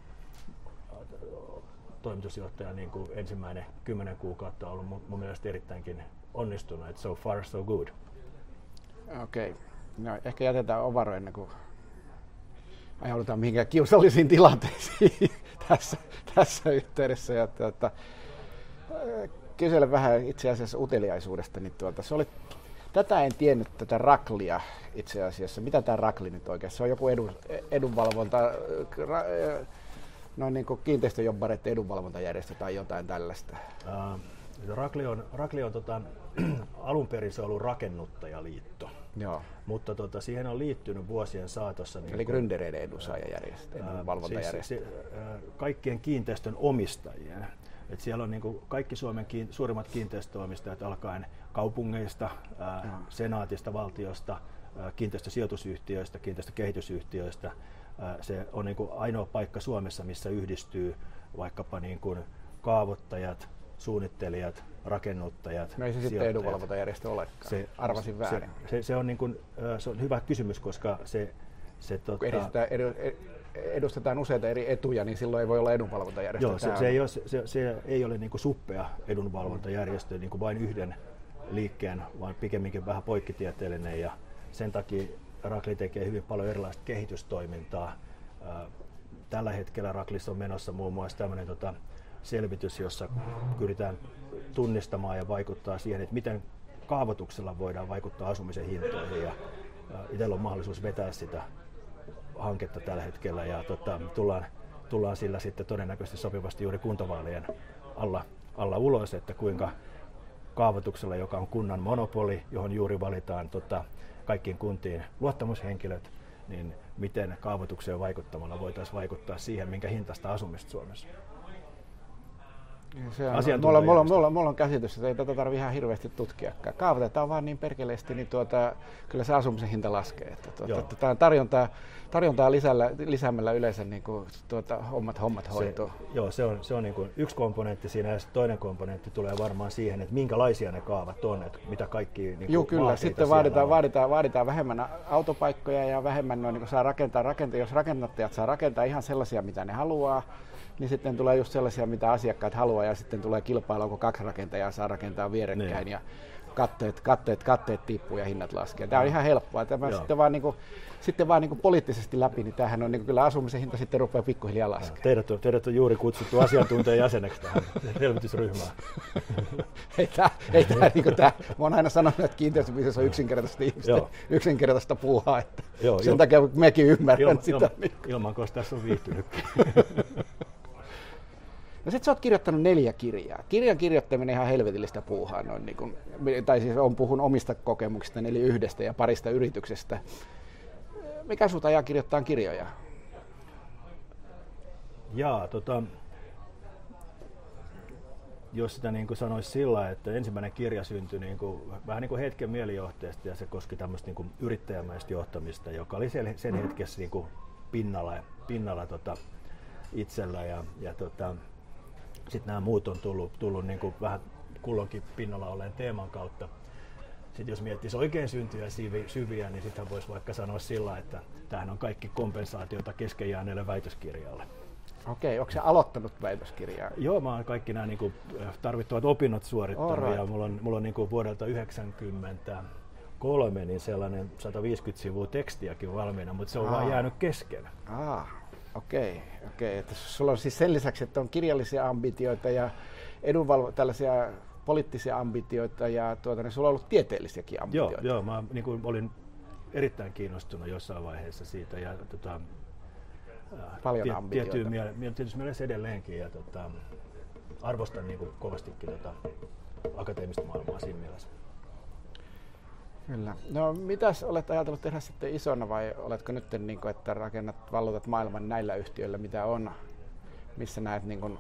toimitusjohtaja niin kuin ensimmäinen kymmenen kuukautta on ollut mun, mun mielestä erittäinkin onnistunut, että so far so good. Okei. Okay. No, ehkä jätetään Ovaro ennen kuin ajaudutaan mihinkään kiusallisiin tilanteisiin tässä, tässä yhteydessä. Ja, tuota, kysellä vähän itse asiassa uteliaisuudesta. Niin tuota, se oli, tätä en tiennyt, tätä raklia itse asiassa. Mitä tämä rakli nyt oikein? Se on joku edun, edunvalvonta, ra, noin niin kuin kiinteistöjobbareiden edunvalvontajärjestö tai jotain tällaista. Uh, Rakli on, Rakli on tota, alun perin se on ollut rakennuttajaliitto. Joo. Mutta tota, siihen on liittynyt vuosien saatossa... Niin Eli Gründereiden edunsaajajärjestö, edunvalvontajärjestö. Siis, siis, kaikkien kiinteistön omistajien. Et siellä on niin kuin kaikki Suomen kiin, suurimmat kiinteistöomistajat alkaen kaupungeista, ää, senaatista, valtiosta, ää, kiinteistösijoitusyhtiöistä, kiinteistökehitysyhtiöistä. Ää, se on niin kuin ainoa paikka Suomessa, missä yhdistyy vaikkapa niin kuin kaavoittajat, suunnittelijat, rakennuttajat. No ei se sitten edunvalvontajärjestö olekaan. Se, Arvasin väärin. Se, se, se, on niin kuin, se on hyvä kysymys, koska se... se tota... edustetaan useita eri etuja, niin silloin ei voi olla edunvalvontajärjestö. Joo, se, se, ei ole, se, se ei ole niin kuin suppea edunvalvontajärjestö niin kuin vain yhden liikkeen, vaan pikemminkin vähän poikkitieteellinen ja sen takia Rakli tekee hyvin paljon erilaista kehitystoimintaa. Tällä hetkellä Raklissa on menossa muun muassa tämmöinen tota, selvitys, jossa pyritään tunnistamaan ja vaikuttaa siihen, että miten kaavoituksella voidaan vaikuttaa asumisen hintoihin. Ja, itsellä on mahdollisuus vetää sitä hanketta tällä hetkellä ja tota, tullaan, tullaan sillä sitten todennäköisesti sopivasti juuri kuntavaalien alla, alla ulos, että kuinka kaavoituksella, joka on kunnan monopoli, johon juuri valitaan tota, kaikkiin kuntiin luottamushenkilöt, niin miten kaavoitukseen vaikuttamalla voitaisiin vaikuttaa siihen, minkä hintasta asumista Suomessa. Se on, mulla, mulla, mulla, mulla, on käsitys, että ei tätä tarvitse ihan hirveästi tutkiakaan. Kaavoitetaan vaan niin perkeleesti, niin tuota, kyllä se asumisen hinta laskee. Että, tuota, että tämä tarjontaa, tarjontaa lisällä, lisäämällä yleensä niin kuin, tuota, hommat, hommat hoituu. Se, joo, se on, se on niin kuin yksi komponentti siinä ja toinen komponentti tulee varmaan siihen, että minkälaisia ne kaavat on, että mitä kaikki niin Joo, kyllä. Sitten vaaditaan, vaaditaan, vaaditaan vähemmän autopaikkoja ja vähemmän noin, niin saa rakentaa, rakentaa, jos rakennuttajat saa rakentaa ihan sellaisia, mitä ne haluaa, niin sitten tulee just sellaisia, mitä asiakkaat haluaa, ja sitten tulee kilpailu, kun kaksi rakentajaa saa rakentaa vierekkäin, niin. ja katteet, katteet, katteet tippuu ja hinnat laskee. Tämä on ihan helppoa. Tämä sitten vaan, niin kuin, sitten vaan niin kuin poliittisesti läpi, niin tämähän on niin kuin, kyllä asumisen hinta sitten rupeaa pikkuhiljaa laskemaan. Teidät on, teidät on juuri kutsuttu asiantuntijan jäseneksi tähän selvitysryhmään. ei tämä, ei tämä, niin kuin tämä, mä oon aina sanonut, että kiinteistöbisnes on yksinkertaisesti ihmisten yksinkertaista puuhaa, että Joo, sen takia mekin ymmärrän sitä. Ilman, niin. ilman tässä on viihtynytkin. No sit sä oot kirjoittanut neljä kirjaa. Kirjan kirjoittaminen ihan helvetillistä puuhaa, noin niin kuin, tai siis on puhun omista kokemuksista, eli yhdestä ja parista yrityksestä. Mikä sut ajaa kirjoittaa kirjoja? Jaa, tota, jos sitä niin kuin sanoisi sillä, että ensimmäinen kirja syntyi niin kuin, vähän niin kuin hetken mielijohteesta ja se koski tämmöistä niin kuin yrittäjämäistä johtamista, joka oli sen, sen hetkessä niin kuin pinnalla, pinnalla tota, itsellä ja, ja tota, sitten nämä muut on tullut, tullut niin kuin vähän kulloinkin pinnalla olleen teeman kautta. Sitten jos miettisi oikein syntyjä syviä, niin sitten voisi vaikka sanoa sillä, että tämähän on kaikki kompensaatiota kesken jääneelle väitöskirjalle. Okei, onko se aloittanut väitöskirjaa? Joo, mä oon kaikki nämä niin kuin, tarvittavat opinnot suorittanut right. ja mulla on, mulla on niin kuin vuodelta 90 kolme, niin sellainen 150 sivua tekstiäkin valmiina, mutta se on Aa. vaan jäänyt kesken. Aa. Okei, okei. Että sulla on siis sen lisäksi, että on kirjallisia ambitioita ja edunvalvo, tällaisia poliittisia ambitioita ja tuota, niin sulla on ollut tieteellisiäkin ambitioita. Joo, joo mä niin kuin, olin erittäin kiinnostunut jossain vaiheessa siitä ja tota, Paljon tie, ambitioita. Tietysti mielessä edelleenkin ja tota, arvostan niin kuin, kovastikin tota, akateemista maailmaa siinä mielessä. Kyllä. No mitäs olet ajatellut tehdä sitten isona vai oletko nyt niin kuin, että rakennat, vallotat maailman näillä yhtiöillä, mitä on? Missä näet niin kuin,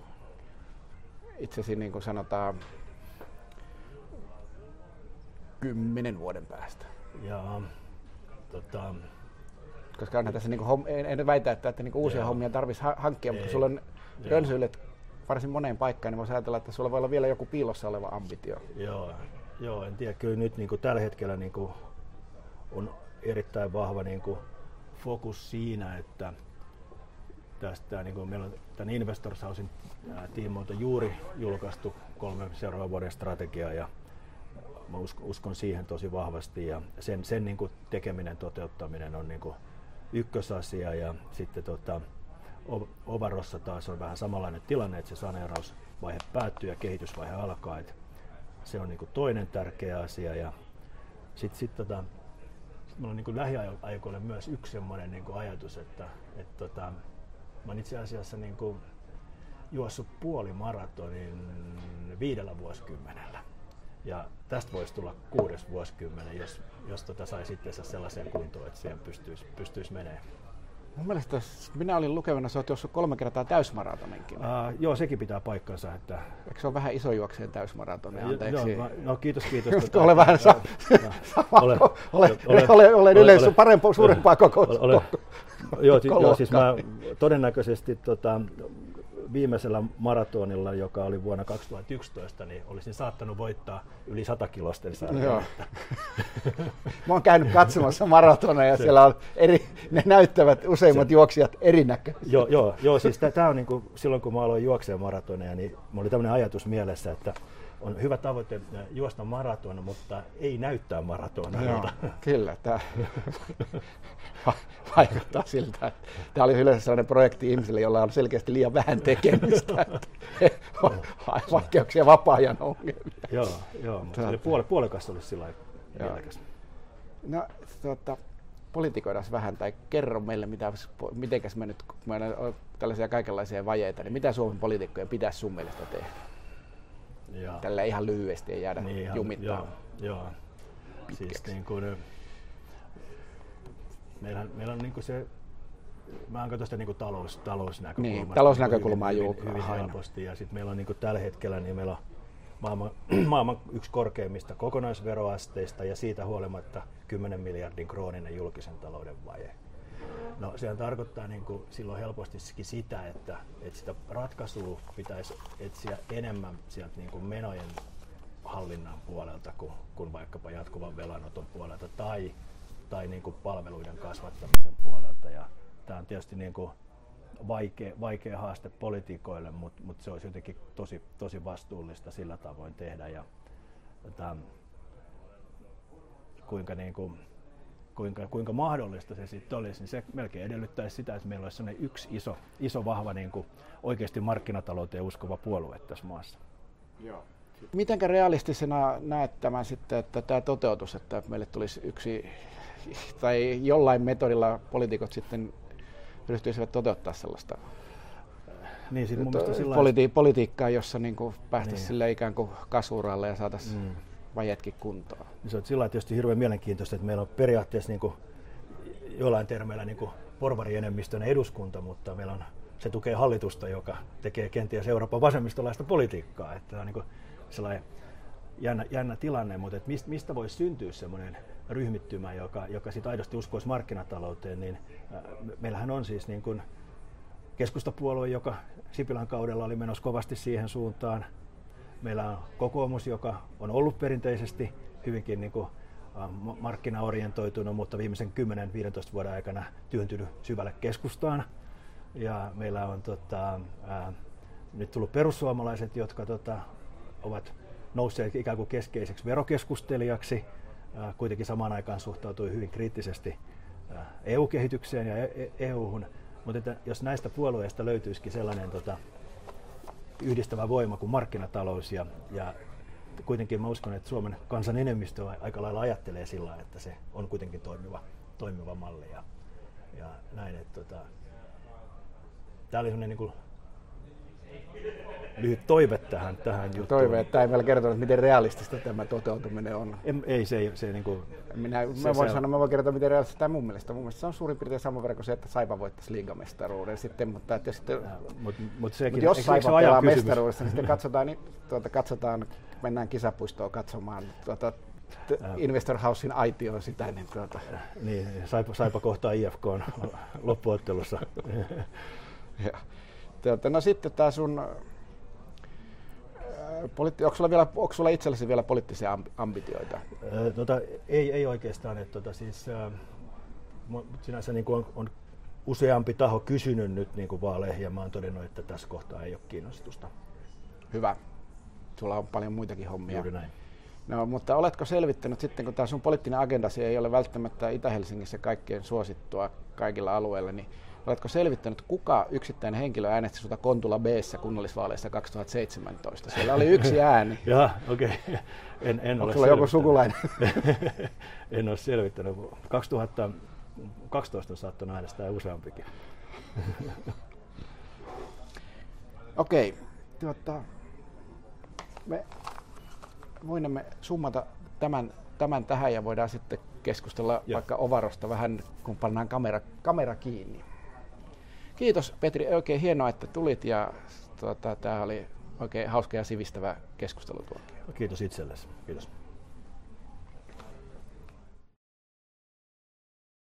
itsesi niin kuin sanotaan kymmenen vuoden päästä? Ja, tota, Koska onhan tässä, niin kuin, en, en väitä, että, että niin kuin uusia joo. hommia tarvitsisi hankkia, Ei. mutta sulla on rönsyilet varsin moneen paikkaan, niin voisi ajatella, että sulla voi olla vielä joku piilossa oleva ambitio. Joo, Joo, en tiedä. Kyllä nyt niin kuin tällä hetkellä niin kuin on erittäin vahva niin kuin fokus siinä, että tästä, niin kuin meillä on tämän Investors Housein tiimoilta juuri julkaistu kolme seuraavan vuoden strategiaa ja mä uskon siihen tosi vahvasti ja sen, sen niin kuin tekeminen, toteuttaminen on niin kuin ykkösasia ja sitten tota, Ovarossa taas on vähän samanlainen tilanne, että se saneerausvaihe päättyy ja kehitysvaihe alkaa. Että se on niin toinen tärkeä asia ja sitten sit, tota, Mulla on niin lähiaikoille myös yksi semmoinen niin ajatus, että, että tota, mä oon itse asiassa niin kuin juossut puolimaratonin viidellä vuosikymmenellä. Ja tästä voisi tulla kuudes vuosikymmenen, jos, jos tota saisi itsensä sellaiseen kuntoon, että siihen pystyisi, pystyisi menemään. Mun mielestä minä olin lukevana, että olet kolme kertaa täysmaratoninkin. Uh, joo, sekin pitää paikkansa. Että... Eikö se ole vähän isojuokseen täysmaratoni? Anteeksi. Joo, no kiitos, kiitos. tota, ole vähän sa- sama, olen, yleensä parempaa, suurempaa koko. Ole, joo, joo, siis mä todennäköisesti tota, viimeisellä maratonilla, joka oli vuonna 2011, niin olisin saattanut voittaa yli 100 kilosten sarjaa. Mä oon käynyt katsomassa maratoneja ja siellä on eri, ne näyttävät useimmat se, juoksijat erinäköisiä. Joo, joo, joo siis tämä on niin kuin, silloin kun mä aloin juoksea maratoneja, niin mulla oli tämmöinen ajatus mielessä, että on hyvä tavoite juosta maraton, mutta ei näyttää maratonilta. Joo, kyllä, tämä vaikuttaa siltä, että tämä oli yleensä sellainen projekti ihmisille, jolla on selkeästi liian vähän tekemistä. Vaikeuksia vapaa-ajan ongelmia. Joo, joo mutta oli puole, puolekas olisi sillä mielekäs. No, tuota, politikoidaan vähän tai kerro meille, mitä, mitenkäs me nyt, kun meillä on tällaisia kaikenlaisia vajeita, niin mitä Suomen poliitikkojen pitäisi sun mielestä tehdä? Joo. Tällä ihan lyhyesti ei jäädä niin, ihan, jumittaa. Joo, joo. Siis niin kuin, meillä, meillä on niin kuin se mä oon sitä niin talous, talousnäkökulmasta. Niin, talousnäkökulmaa hyvin, hyvin, hyvin helposti. Ja sitten meillä on niin kuin tällä hetkellä niin meillä on maailman, maailman yksi korkeimmista kokonaisveroasteista ja siitä huolimatta 10 miljardin krooninen julkisen talouden vaje. No sehän tarkoittaa niin kuin silloin helposti sitä, että, että sitä ratkaisua pitäisi etsiä enemmän sieltä niin kuin menojen hallinnan puolelta kuin, kuin vaikkapa jatkuvan velanoton puolelta tai, tai niin kuin palveluiden kasvattamisen puolelta. Ja tämä on tietysti niin kuin vaikea, vaikea haaste politiikoille, mutta, mutta se olisi jotenkin tosi, tosi vastuullista sillä tavoin tehdä. Ja, että, kuinka niin kuin, kuinka, kuinka mahdollista se sitten olisi, niin se melkein edellyttäisi sitä, että meillä olisi yksi iso, iso vahva niin kuin oikeasti markkinatalouteen uskova puolue tässä maassa. Joo. Mitenkä realistisena näet tämän sitten, että tämä toteutus, että meille tulisi yksi tai jollain metodilla poliitikot sitten ryhtyisivät toteuttaa sellaista niin, sit mun politi- politiikkaa, jossa niin päästäisiin niin. sille ikään kuin kasvuralle ja saataisiin mm vajetkin kuntoon. Niin se on sillä tietysti hirveän mielenkiintoista, että meillä on periaatteessa niin kuin, jollain termeillä niin porvarienemmistön eduskunta, mutta meillä on, se tukee hallitusta, joka tekee kenties Euroopan vasemmistolaista politiikkaa. Että on niin kuin sellainen jännä, jännä tilanne, mutta että mistä, mistä voisi syntyä semmoinen ryhmittymä, joka, joka sit aidosti uskoisi markkinatalouteen, niin äh, meillähän on siis niin kuin keskustapuolue, joka Sipilän kaudella oli menossa kovasti siihen suuntaan, Meillä on kokoomus, joka on ollut perinteisesti hyvinkin niin kuin, markkinaorientoitunut, mutta viimeisen 10-15 vuoden aikana työntynyt syvälle keskustaan. Ja meillä on tota, ää, nyt tullut perussuomalaiset, jotka tota, ovat nousseet ikään kuin keskeiseksi verokeskustelijaksi, ää, kuitenkin samaan aikaan suhtautui hyvin kriittisesti EU-kehitykseen ja EU-hun. E mutta että jos näistä puolueista löytyisikin sellainen tota, yhdistävä voima kuin markkinatalous ja, ja kuitenkin mä uskon, että Suomen kansan enemmistö aika lailla ajattelee sillä että se on kuitenkin toimiva, toimiva malli ja, ja näin. Että, tota, tämä oli sellainen niin lyhyt toive tähän, tähän juttuun. Toive, että ei vielä kertonut, miten realistista tämä toteutuminen on. En, ei, se ei se, niin kuin, Minä, se, mä voin se sanoa, mä voin kertoa, miten realistista tämä mun mielestä. Mun mielestä se on suurin piirtein sama verran kuin se, että Saipa voittaisi liigamestaruuden sitten, mutta, että sitten, ja, mut, mut sekin, mutta jos Saipa pelaa mestaruudessa, niin sitten katsotaan, niin, tuota, katsotaan, mennään kisapuistoon katsomaan tuota, Investor Housein aitioon sitä, niin tuota. Niin, Saipa, Saipa kohtaa IFK on loppuottelussa. ja, tuota, no sitten tämä sun Poliitti, onko, sulla vielä, onko sulla itsellesi vielä poliittisia ambitioita? Tota, ei, ei oikeastaan. Että, tota, siis, äh, sinänsä niin kuin on, on useampi taho kysynyt nyt niin kuin vaaleihin ja mä oon todennut, että tässä kohtaa ei ole kiinnostusta. Hyvä. Sulla on paljon muitakin hommia. Juuri näin. No, mutta oletko selvittänyt sitten, kun tämä sun poliittinen agendasi ei ole välttämättä Itä-Helsingissä kaikkien suosittua kaikilla alueilla, niin oletko selvittänyt, kuka yksittäinen henkilö äänesti sinulta Kontula b kunnallisvaaleissa 2017? Siellä oli yksi ääni. Joo, okei. Okay. En, en ole sulla joku sukulainen? en ole selvittänyt. 2012 on saattanut äänestää useampikin. Okei. Okay. Tuota, me voimme summata tämän, tämän tähän ja voidaan sitten keskustella Joo. vaikka Ovarosta vähän, kun pannaan kamera, kamera kiinni. Kiitos Petri, oikein hienoa, että tulit ja tuota, tämä oli oikein hauska ja sivistävä keskustelu. Kiitos itsellesi. Kiitos.